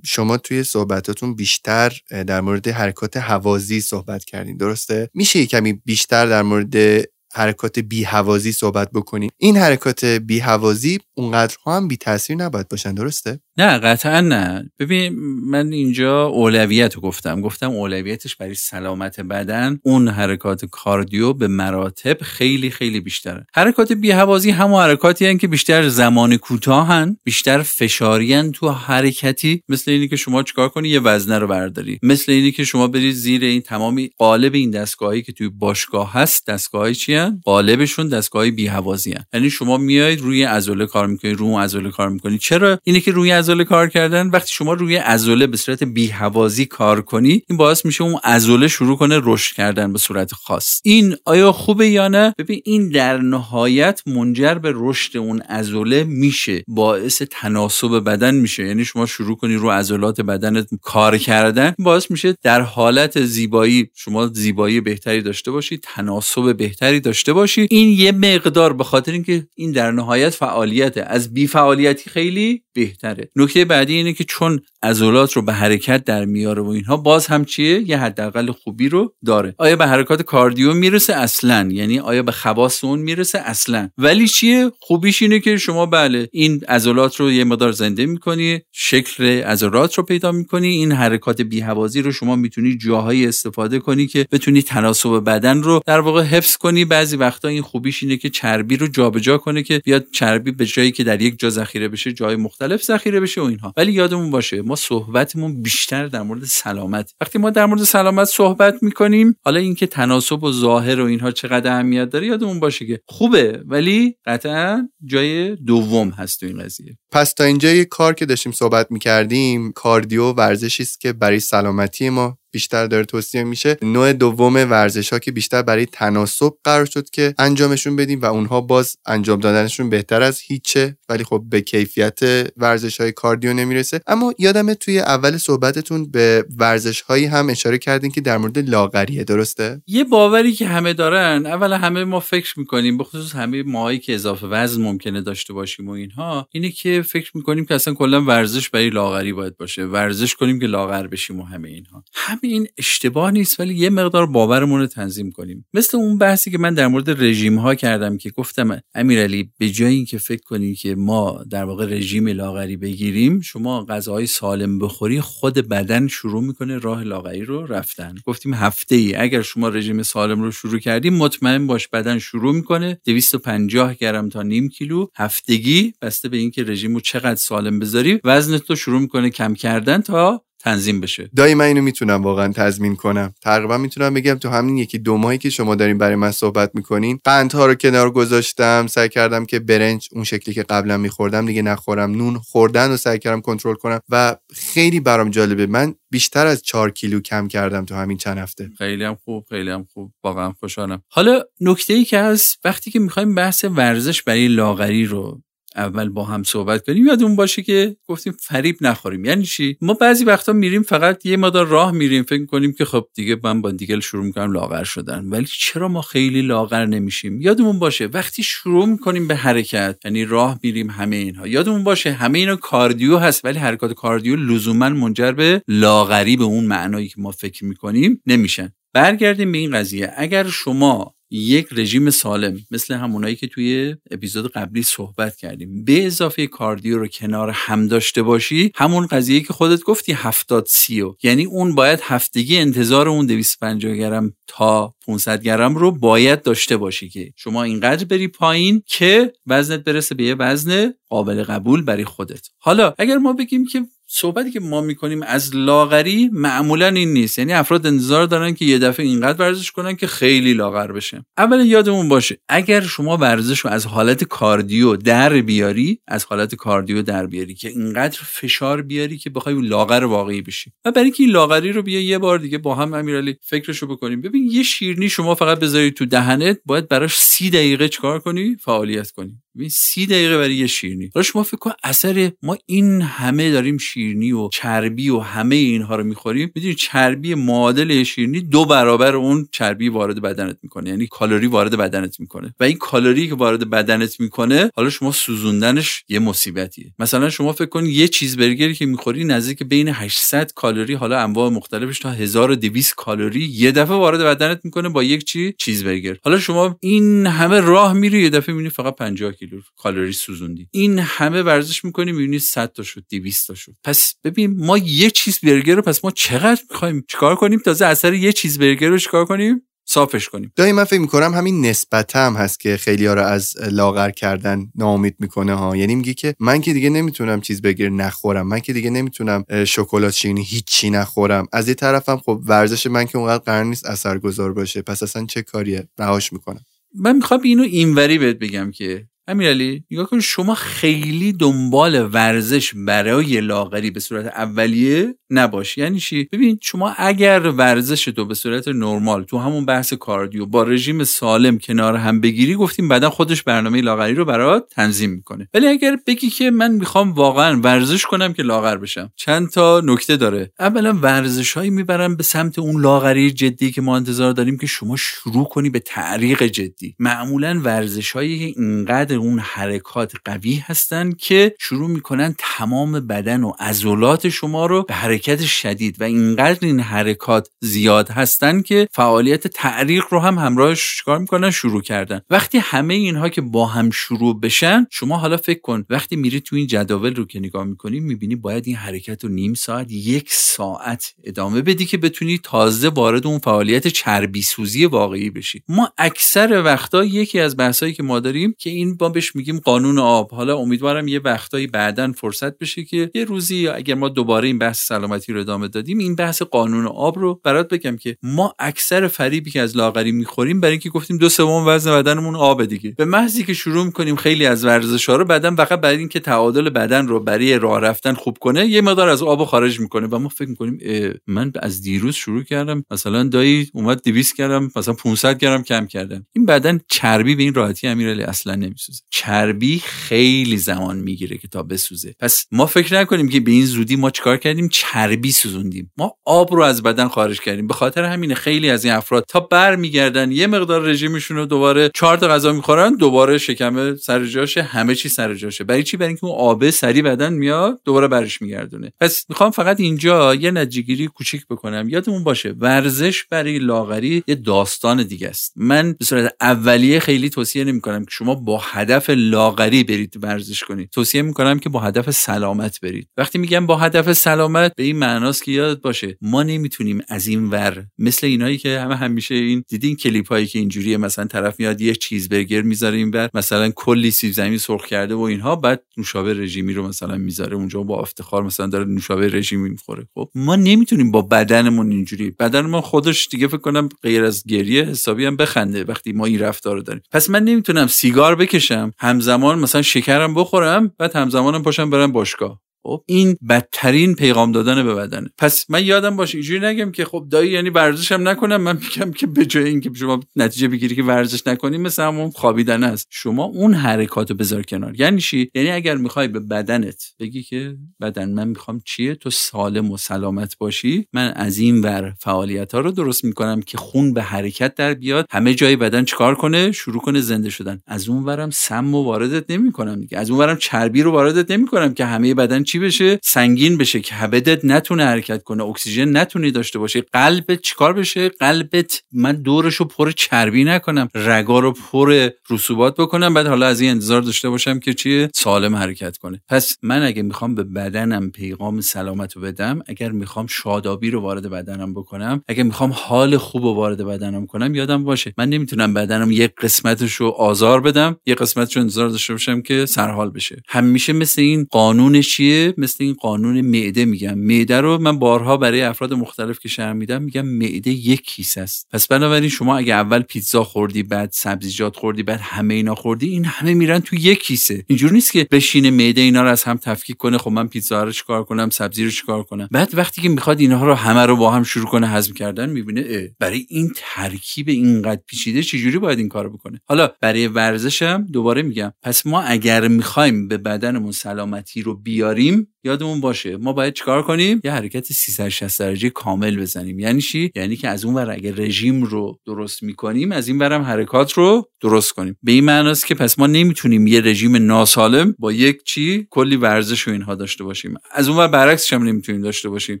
شما توی صحبتاتون بیشتر در مورد حرکات حوازی صحبت کردین. درسته؟ میشه کمی بیشتر در مورد حرکات بیهوازی صحبت بکنیم. این حرکات بیهوازی اونقدرها هم بی تاثیر نباید باشن درسته؟ نه قطعا نه. ببین من اینجا اولویت رو گفتم. گفتم اولویتش برای سلامت بدن. اون حرکات کاردیو به مراتب خیلی خیلی بیشتره. حرکات بیهوازی همون حرکاتی هن که بیشتر زمان کوتاهن بیشتر فشاریان تو حرکتی. مثل اینی که شما چیکار کنی؟ یه وزنه رو برداری. مثل اینی که شما بری زیر این تمامی قالب این دستگاهی که توی باشگاه هست دستگاهی چی هن؟ قالبشون دستگاهی بیهوازی هن. یعنی شما میاید روی عضله کار می‌کنی رو عضله کار می‌کنی. چرا؟ اینه که روی عضله کار کردن وقتی شما روی عضله به صورت بیهوازی کار کنی این باعث میشه اون عضله شروع کنه رشد کردن به صورت خاص. این آیا خوبه یا نه؟ ببین این در نهایت منجر به رشد اون عضله میشه باعث تناسب بدن میشه. یعنی شما شروع کنی رو عضلات بدنت کار کردن باعث میشه در حالت زیبایی شما زیبایی بهتری داشته باشی تناسب بهتری داشته باشی. این یه مقدار به خاطر اینکه این در نهایت فعالیت از بی فعالیتی خیلی بهتره. نکته بعدی اینه که چون عضلات رو به حرکت در میاره و اینها باز هم چیه؟ یه حداقل خوبی رو داره. آیا به حرکات کاردیو می‌رسه؟ اصلا. یعنی آیا به خواص اون می‌رسه؟ اصلا. ولی چیه؟ خوبیش اینه که شما بله این عضلات رو یه مدار زنده می‌کنی شکل عضلات رو پیدا می‌کنی این حرکات بیهوازی رو شما می‌تونی جاهایی استفاده کنی که بتونی تناسب بدن رو در واقع حفظ کنی. بعضی وقتا این خوبیش اینه که چربی رو جابجا کنه که بیاد چربی به جایی که در یک جا ذخیره بشه جای مختلف ذخیره بشه و اینها. ولی یادمون باشه ما صحبتمون بیشتر در مورد سلامت. وقتی ما در مورد سلامت صحبت می‌کنیم حالا اینکه تناسب و ظاهر و اینها چقدر اهمیت داره یادمون باشه که خوبه ولی قطعا جای دوم هست تو این قضیه. پس تا اینجا یه کار که داشتیم صحبت می‌کردیم کاردیو ورزشی است که برای سلامتی ما بیشتر داره توصیه میشه. نوع دوم ورزش ها که بیشتر برای تناسب قرار شد که انجامشون بدیم و اونها باز انجام دادنشون بهتر از هیچه ولی خب به کیفیت ورزش های کاردیو نمی‌رسه. اما یادمه توی اول صحبتتون به ورزش هایی هم اشاره کردین که در مورد لاغریه درسته؟ یه باوری که همه دارن اول همه ما فکر می‌کنیم به خصوص همه ماهایی که اضافه وزن ممکنه داشته باشیم و اینها اینه که فکر می‌کنیم که اصلا کلا ورزش برای لاغری باید باشه. ورزش کنیم که لاغر بشیم و همه اینها. این اشتباه نیست ولی یه مقدار باورمون رو تنظیم کنیم. مثل اون بحثی که من در مورد رژیم ها کردم که گفتم امیرعلی به جای اینکه فکر کنی که ما در واقع رژیم لاغری بگیریم شما غذاهای سالم بخوری خود بدن شروع می‌کنه راه لاغری رو رفتن. گفتیم هفته ای اگر شما رژیم سالم رو شروع کردیم مطمئن باش بدن شروع می‌کنه. 250 گرم تا نیم کیلو هفتگی. بسته به اینکه رژیم رو چقدر سالم بذاری وزنت رو شروع می‌کنه کم کردن تا تنظیم بشه. دایی من اینو می‌تونم واقعا تضمین کنم. تقریبا می‌تونم بگم تو همین یکی دو ماهی که شما دارین برای من صحبت می‌کنین قندها رو کنار گذاشتم سعی کردم که برنج اون شکلی که قبلا میخوردم دیگه نخورم. نون خوردن رو سعی کردم کنترل کنم و خیلی برام جالبه. من بیشتر از 4 کیلو کم کردم تو همین چند هفته. خیلی هم خوب خیلی هم خوب. واقعا خوشحالم. حالا نکته ای که از وقتی که می‌خوایم بحث ورزش برای لاغری رو اول با هم صحبت کنیم یادمون باشه که گفتیم فریب نخوریم. یعنی چی؟ ما بعضی وقتا میریم فقط یه مدار راه میریم فکر کنیم که خب دیگه من با دیگه شروع می‌کنم لاغر شدن. ولی چرا ما خیلی لاغر نمیشیم؟ یادمون باشه وقتی شروع می‌کنیم به حرکت یعنی راه میریم همه اینها. یادمون باشه همه اینا کاردیو هست ولی حرکات کاردیو لزوما منجر به لاغری به اون معنایی که ما فکر می‌کنیم نمیشن. برگردیم به این قضیه. اگر شما یک رژیم سالم مثل همونایی که توی اپیزود قبلی صحبت کردیم. به اضافه کاردیو رو کنار هم داشته باشی همون قضیه که خودت گفتی 70 30 یعنی اون باید هفتگی انتظار اون 250 گرم تا 500 گرم رو باید داشته باشی که شما اینقدر بری پایین که وزنت برسه به یه وزن قابل قبول برای خودت. حالا اگر ما بگیم که صحبتی که ما می‌کنیم از لاغری معمولا این نیست. یعنی افراد انتظار دارن که یه دفعه اینقدر ورزش کنن که خیلی لاغر بشه. اولا یادمون باشه اگر شما ورزش رو از حالت کاردیو در بیاری از حالت کاردیو در بیاری که اینقدر فشار بیاری که بخوای لاغر واقعی بشی. و برای اینکه این لاغری رو بیا یه بار دیگه با هم امیرعلی فکرشو بکنیم. ببین یه شیرنی شما فقط بذاری تو دهنت باید براش سی دقیقه چکار کنی؟ فعالیت کنی. ببین سی دقیقه برای یه شیرنی. حالا شما فکر کن اثر ما این همه داریم شیرنی و چربی و همه اینها رو می‌خوریم. می‌دونی چربی معادل شیرنی دو برابر اون چربی وارد بدنت می‌کنه. یعنی کالری وارد بدنت می‌کنه. و این کالری که وارد بدنت می‌کنه حالا شما سوزوندنش یه مصیبتیه. مثلا شما فکر کن یه چیز برگری که می‌خوری نزدیک بین 800 کالری حالا انواع مختلفش تا 1200 کالری یه دفعه وارد بدنت می‌کنه با یک چی؟ چیز برگر. حالا شما این همه راه میری یه دفعه می‌بینی فقط 50 کیلو کالری سوزوندی. این همه ورزش می‌کنی می‌بینی 100 تا شد 200 تا شد. پس ببین ما یه چیز برگر رو پس ما چقدر می‌خوایم چیکار کنیم؟ تازه اثر یه چیز برگر رو چیکار کنیم؟ صافش کنیم. دایی من فکر می‌کنم همین نسبت هم هست که خیلی ها رو از لاغر کردن ناامید می‌کنه ها. یعنی میگی که من که دیگه نمی‌تونم چیز بگیر نخورم من که دیگه نمی‌تونم شکلات شیرینی هیچی نخورم. از یه طرفم خب ورزش من که اونقدر قرار نیست اثرگذار باشه. پس اصلا چه کاریه؟ رهاش می‌کنم. من می‌خوام اینو اینوری بهت بگم که امیرعلی نگاه کن شما خیلی دنبال ورزش برای لاغری به صورت اولیه نباش یعنی چی؟ ببین شما اگر ورزش تو به صورت نرمال تو همون بحث کاردیو با رژیم سالم کنار هم بگیری گفتیم بعدا خودش برنامه لاغری رو برات تنظیم می‌کنه. ولی اگر بگی که من می‌خوام واقعا ورزش کنم که لاغر بشم چند تا نکته داره. اولا ورزش هایی می‌برن به سمت اون لاغری جدی که ما انتظار داریم که شما شروع کنی به تعریق جدی. معمولا ورزش هایی اینقدر اون حرکات قوی هستند که شروع می‌کنن تمام بدن و عضلات شما رو به حرکت شدید و اینقدر این حرکات زیاد هستن که فعالیت تعریق رو هم همراهش چیکار می‌کنن؟ شروع کردن. وقتی همه اینها که با هم شروع بشن شما حالا فکر کن وقتی میری تو این جداول رو که نگاه می‌کنی می‌بینی باید این حرکت رو نیم ساعت یک ساعت ادامه بدی که بتونی تازه وارد اون فعالیت چربی سوزی واقعی بشی. ما اکثر وقتا یکی از بحثایی که ما داریم که این ما بهش میگیم قانون آب. حالا امیدوارم یه وقتایی بعدا فرصت بشه که یه روزی اگر ما دوباره این بحث سلامتی رو ادامه دادیم این بحث قانون آب رو برات بگم که ما اکثر فریبی که از لاغری می‌خوریم برای اینکه گفتیم دو سوم وزن بدنمون آب دیگه. به محضی که شروع می‌کنیم خیلی از ورزش ها رو بدن فقط برای اینکه تعادل بدن رو برای راه رفتن خوب کنه یه مقدار از آب خارج می‌کنه و ما فکر می‌کنیم من از دیروز شروع کردم مثلا دایی اومد 200 کردم مثلا 500 گرم کم کردم این بدن چربی به این راحتی امیرعلی اصلا نمیسوزه. چربی خیلی زمان می‌گیره که تا بسوزه. پس ما فکر نکنیم که به این زودی ما چیکار کردیم؟ چربی سوزوندیم. ما آب رو از بدن خارج کردیم. به خاطر همین خیلی از این افراد تا برمیگردن یه مقدار رژیمشون رو دوباره چهار تا غذا می‌خورن دوباره شکم سر جاشه همه چی سر جاشه. برای چی؟ برای اینکه اون آب سری بدن میاد دوباره برش میگردونه. پس می‌خوام فقط اینجا یه نتیجهگیری کوچیک بکنم. یادمون باشه ورزش برای لاغری یه داستان دیگه است. من به صورت اولیه خیلی توصیه نمی‌کنم که شما با هدف لاغری برید ورزش کنید. توصیه می‌کنم که با هدف سلامت برید. وقتی میگم با هدف سلامت به این معناست که یادت باشه ما نمی‌تونیم از این ور مثل اینایی که همه همیشه این دیدین کلیپ هایی که اینجوریه مثلا طرف میاد یه چیز برگر می‌ذاره این بر مثلا کلی سیب زمینی سرخ کرده و اینها بعد نوشابه رژیمی رو مثلا می‌ذاره اونجا با افتخار مثلا داره نوشابه رژیمی می‌خوره. خب ما نمی‌تونیم با بدنمون اینجوری. بدن ما خودش دیگه فکر کنم غیر از گریه حسابی هم بخنده وقتی ما این رفتار رو داریم. پس من نمی‌تونم سیگار بکشم. همزمان مثلا شکرم بخورم بعد همزمانم پاشم برم باشگاه. خب این بدترین پیغام دادن به بدنه. پس من یادم باشه اینجوری نگم که خب دایی یعنی ورزشم نکنم من میگم که به جای اینکه شما نتیجه بگیری که ورزش نکنی مثل همون خوابیدن است. شما اون حرکات رو بذار کنار. یعنی چی؟ یعنی اگر می‌خوای به بدنت بگی که بدن من می‌خوام چیه؟ تو سالم و سلامت باشی. من از این ور فعالیت ها رو درست می‌کنم که خون به حرکت در بیاد. همه جای بدن چیکار کنه؟ شروع کنه زنده شدن. از اون ورم سم و واردت نمی‌کنم دیگه. از اون ورم چربی رو واردت نمی‌کنم که همه بدن بشه؟ سنگین بشه کبدت نتونه حرکت کنه اکسیژن نتونی داشته باشه قلبت چیکار بشه؟ قلبت من دورش رو پر چربی نکنم رگا رو پر رسوبات بکنم بعد حالا از این انتظار داشته باشم که چیه؟ سالم حرکت کنه. پس من اگه می‌خوام به بدنم پیغام سلامت رو بدم اگر می‌خوام شادابی رو وارد بدنم بکنم اگر می‌خوام حال خوب رو وارد بدنم کنم یادم باشه. من نمی‌تونم بدنم یک قسمتش رو آزار بدم یه قسمتش رو انتظار داشته باشم که سرحال بشه. همیشه مثل این قانون چیه؟ مثل این قانون معده میگم. معده رو من بارها برای افراد مختلف که شرح میدم میگم معده یک کیسه است. پس بنابراین شما اگه اول پیتزا خوردی بعد سبزیجات خوردی بعد همه اینا خوردی این همه میرن تو یک کیسه. اینجور نیست که بشینه معده اینا رو از هم تفکیک کنه خب من پیتزا رو چیکار کنم سبزی رو چیکار کنم. بعد وقتی که می‌خواد اینها رو همه رو با هم شروع کنه هضم کردن می‌بینه برای این ترکیب اینقدر پیچیده چجوری باید این کارو بکنه؟ حالا برای ورزشم دوباره میگم. پس ما اگر می‌خوایم به بدنمون سلامتی رو بیاریم یادمون باشه. ما باید چیکار کنیم؟ یه حرکت 360 درجه کامل بزنیم. یعنی چی؟ یعنی که از اون ور اگه رژیم رو درست می‌کنیم از این برم حرکات رو درست کنیم. به این معناست که پس ما نمی‌تونیم یه رژیم ناسالم با یک چی کلی ورزش و اینها داشته باشیم. از اون ور برعکسش هم نمی‌تونیم داشته باشیم.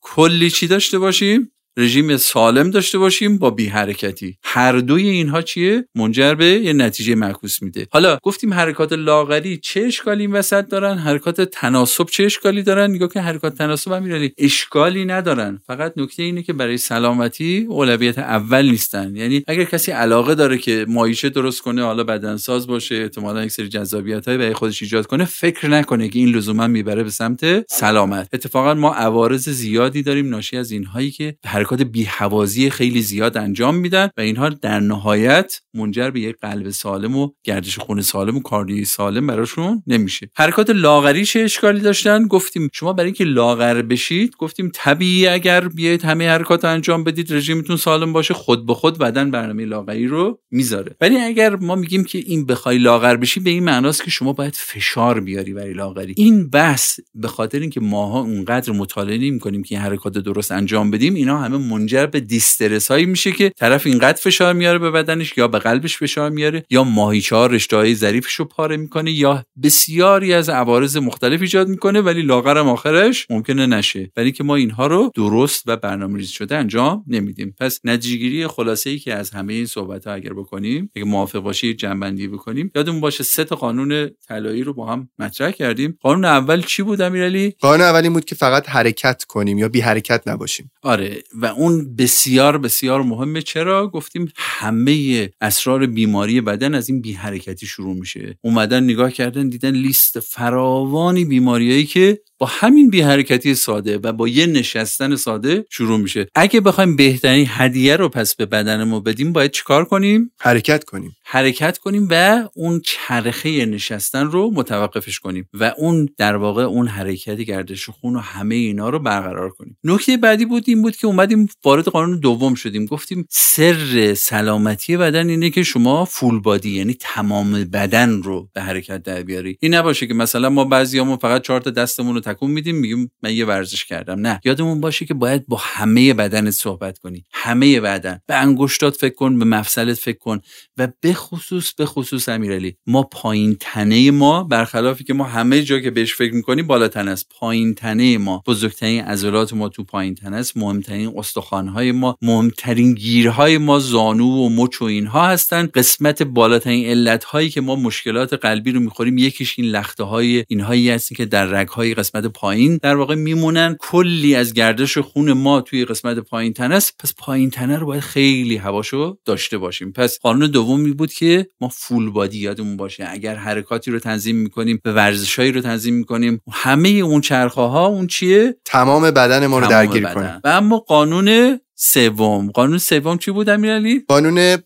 کلی چی داشته باشیم؟ رژیم سالم داشته باشیم با بی حرکتی. هر دوی اینها چیه؟ منجر به یه نتیجه معکوس میده. حالا گفتیم حرکات لاغری چه اشکالی این وسط دارن؟ حرکات تناسب چه اشکالی دارن؟ نگاه که حرکات تناسب امیرعلی اشکالی ندارن. فقط نکته اینه که برای سلامتی اولویت اول نیستن. یعنی اگر کسی علاقه داره که مایشه درست کنه حالا بدنساز باشه احتمالا یک سری جذابیت های برای خودش ایجاد کنه فکر نکنه که این لزوما می‌بره به سمت سلامت. اتفاقا ما عوارض زیادی داریم ناشی از اینهایی که حرکات بیهوازی خیلی زیاد انجام میدن و اینها در نهایت منجر به یک قلب سالم و گردش خون سالم و کاردیوی سالم براشون نمیشه. حرکات لاغری چه اشکالی داشتن. گفتیم شما برای اینکه لاغر بشید گفتیم طبیعی اگر بیاید همه حرکات انجام بدید رژیمتون سالم باشه خود به خود بدن برنامه لاغری رو می‌ذاره. ولی اگر ما میگیم که این بخوای لاغر بشی به این معناست که شما باید فشار بیاری برای لاغری. این بحث به خاطر اینکه ماها اونقدر مطالعه نمی‌کنیم که این حرکات درست انجام بدیم اینا همه منجر به دیسترس هایی میشه که طرف اینقدر فشار میاره به بدنش یا به قلبش فشار میاره یا ماهیچه ها رشته های ظریفش رو پاره می‌کنه یا بسیاری از عوارض مختلف ایجاد می‌کنه ولی لاغرم آخرش ممکنه نشه. ولی که ما اینها رو درست و برنامه‌ریزی شده انجام نمیدیم. پس نتیجهگیری خلاصه ای که از همه این صحبت ها اگر بکنیم اگه موافق باشی جنبندی بکنیم. یادمون باشه سه تا قانون طلایی رو با هم مطرح کردیم. قانون اول چی بود امیرعلی؟ قانون اول این بود که فقط حرکت کنیم یا بی حرکت نباشیم. آره و اون بسیار بسیار مهمه. چرا؟ گفتیم همه اسرار بیماری بدن از این بی حرکتی شروع میشه. اومدن نگاه کردن دیدن لیست فراوانی بیماریایی که با همین بی حرکتی ساده و با یه نشستن ساده شروع میشه. اگه بخوایم بهترین هدیه رو پس به بدنمون بدیم باید چیکار کنیم؟ حرکت کنیم. حرکت کنیم و اون چرخه نشستن رو متوقفش کنیم و اون در واقع اون حرکت گردش خون و همه اینا رو برقرار کنیم. نکته بعدی بود این بود که اومدیم وارد قانون دوم شدیم. گفتیم سر سلامتی بدن اینه که شما فول بادی یعنی تمام بدن رو به حرکت در بیاری. این نباشه که مثلا ما بعضیامون فقط چهار تا دستمون رو تکون میدیم میگیم من یه ورزش کردم. نه. یادمون باشه که باید با همه بدنت صحبت کنی. همه بدن. به انگشتات فکر کن به مفصلت فکر کن. و به خصوص به خصوص امیرعلی ما پایین تنه ما برخلافی که ما همه جا که بهش فکر می‌کنیم بالا تنه است. پایین تنه ما بزرگترین عضلات ما تو پایین تنه است. مهمترین استخوانهای ما مهمترین گیرهای ما زانو و مچ و اینها هستن. قسمت بالاترین علت هایی که ما مشکلات قلبی رو می‌خوریم یکیش این لخته های اینهایی هستن که در رگ های قسمت پایین در واقع میمونن. کلی از گردش خون ما توی قسمت پایین تنه است. پس پایین تنه رو باید خیلی هواشو داشته باشیم. پس قانون دومی بود که ما فول بادی یادمون باشه. اگر حرکاتی رو تنظیم می‌کنیم به ورزشایی رو تنظیم می‌کنیم. همه اون چرخه ها اون چیه؟ تمام بدن ما رو درگیر کنه و اما قانون سوم. قانون سوم چی بود امیرعلی؟ قانون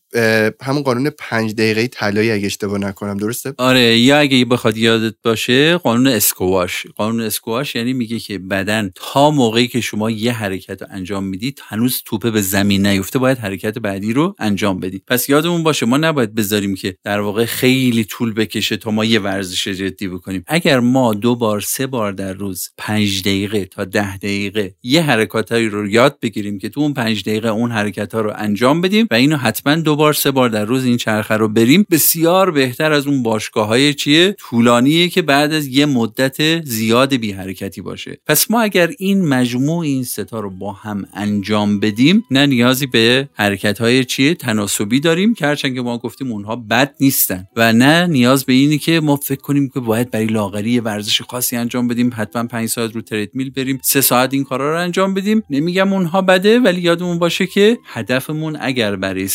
همون قانون پنج دقیقه طلایی اگه اشتباه نکنم درسته؟ آره یا اگه بخواد یادت باشه قانون اسکواش. قانون اسکواش یعنی میگه که بدن تا موقعی که شما یه حرکت رو انجام می‌دید هنوز توپه به زمین نیفته باید حرکت بعدی رو انجام بدید. پس یادمون باشه ما نباید بذاریم که در واقع خیلی طول بکشه تا ما یه ورزش جدی بکنیم. اگر ما دو بار سه بار در روز پنج دقیقه تا ده دقیقه یه حرکاتایی رو یاد بگیریم که تو اون پنج دقیقه اون حرکت ها رو انجام بدیم و اینو حتما دو بار سه بار در روز این چرخه رو بریم. بسیار بهتر از اون باشگاه های چیه؟ طولانیه که بعد از یه مدت زیاد بی حرکتی باشه. پس ما اگر این مجموع این ستا رو با هم انجام بدیم نه نیازی به حرکت های چیه؟ تناسبی داریم. که هرچند که ما گفتیم اونها بد نیستن. و نه نیاز به اینی که ما فکر کنیم که باید برای لاغری ورزش خاصی انجام بدیم حتما 5 ساعت رو تریدمیل بریم سه ساعت این کارا رو انجام بدیم. نمیگم اونها بده ولی یادمون باشه که هدفمون اگر برای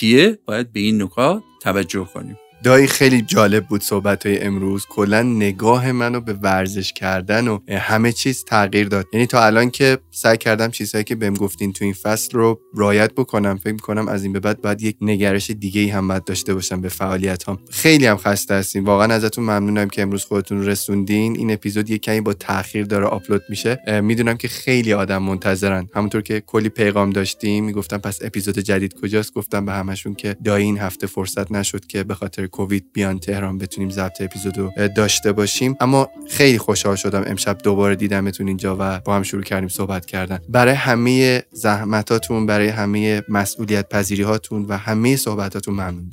سلامتیه باید به این نکات توجه کنیم. دایی خیلی جالب بود صحبت های امروز. کلا نگاه منو به ورزش کردن و همه چیز تغییر داد. یعنی تا الان که سعی کردم چیزهایی که بهم گفتین تو این فصل رو رایت بکنم فکر می‌کنم از این به بعد باید یک نگرش دیگه ای هم باید داشته باشم به فعالیت هم خیلی هم خسته هستیم واقعا ازتون ممنونم که امروز خودتون رسوندین. این اپیزود یک کمی با تاخیر داره آپلود میشه. می‌دونم که خیلی آدم منتظرن. همونطور که کلی پیغام داشتیم می‌گفتم پس اپیزود جدید کجاست؟ گفتم به همشون که دایی این هفته فرصت نشد که به خاطر کووید بیان تهران بتونیم ضبط اپیزود رو داشته باشیم. اما خیلی خوشحال شدم امشب دوباره دیدمتون اینجا و با هم شروع کردیم صحبت کردن. برای همه زحمتاتون برای همه مسئولیت پذیری هاتون و همه صحبتاتون ممنون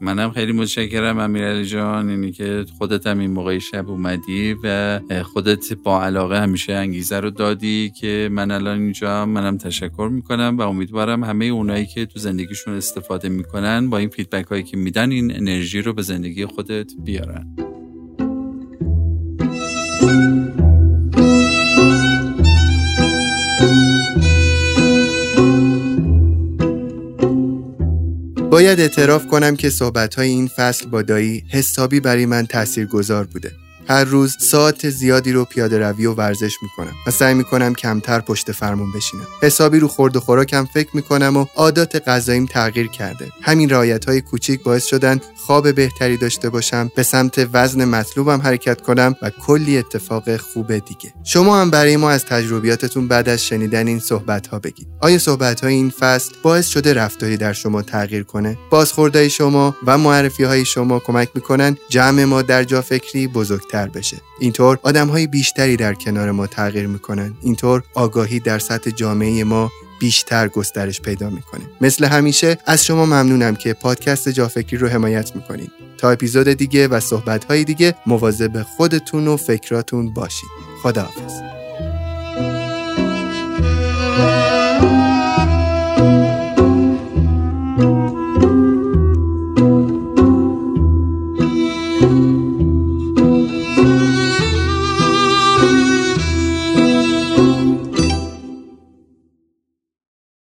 منم خیلی متشکرم امیرعلی جان. اینی که خودت هم این موقع شب اومدی و خودت با علاقه همیشه انگیزه رو دادی که من الان اینجا منم تشکر می‌کنم و امیدوارم همه اونایی که تو زندگیشون استفاده می‌کنن با این فیدبک هایی که میدن این انرژی رو به زندگی خودت بیارن. باید اعتراف کنم که صحبتهای این فصل با دایی حسابی برای من گذار بوده. هر روز ساعت زیادی رو پیاده روی و ورزش می‌کنم و سعی می‌کنم کمتر پشت فرمون بشینم. حسابی رو خورد و خوراکم فکر می‌کنم و عادات غذاییم تغییر کرده. همین رعایت های کوچیک باعث شدن خواب بهتری داشته باشم به سمت وزن مطلوبم حرکت کنم و کلی اتفاق خوب دیگه. شما هم برای ما از تجربیاتتون بعد از شنیدن این صحبت ها بگید. آیا صحبت های این فصل باعث شده رفتاری در شما تغییر کنه؟ بازخوردهای شما و معرفی های شما کمک می‌کنن جمع ما در جا فکری بزرگتر بشه. اینطور آدم های بیشتری در کنار ما تغییر می‌کنن. اینطور آگاهی در سطح جامعه ما بیشتر گسترش پیدا می‌کنه. مثل همیشه از شما ممنونم که پادکست جافکری رو حمایت می‌کنید. تا اپیزود دیگه و صحبت های دیگه مواظب خودتون و فکراتون باشید. خداحافظ.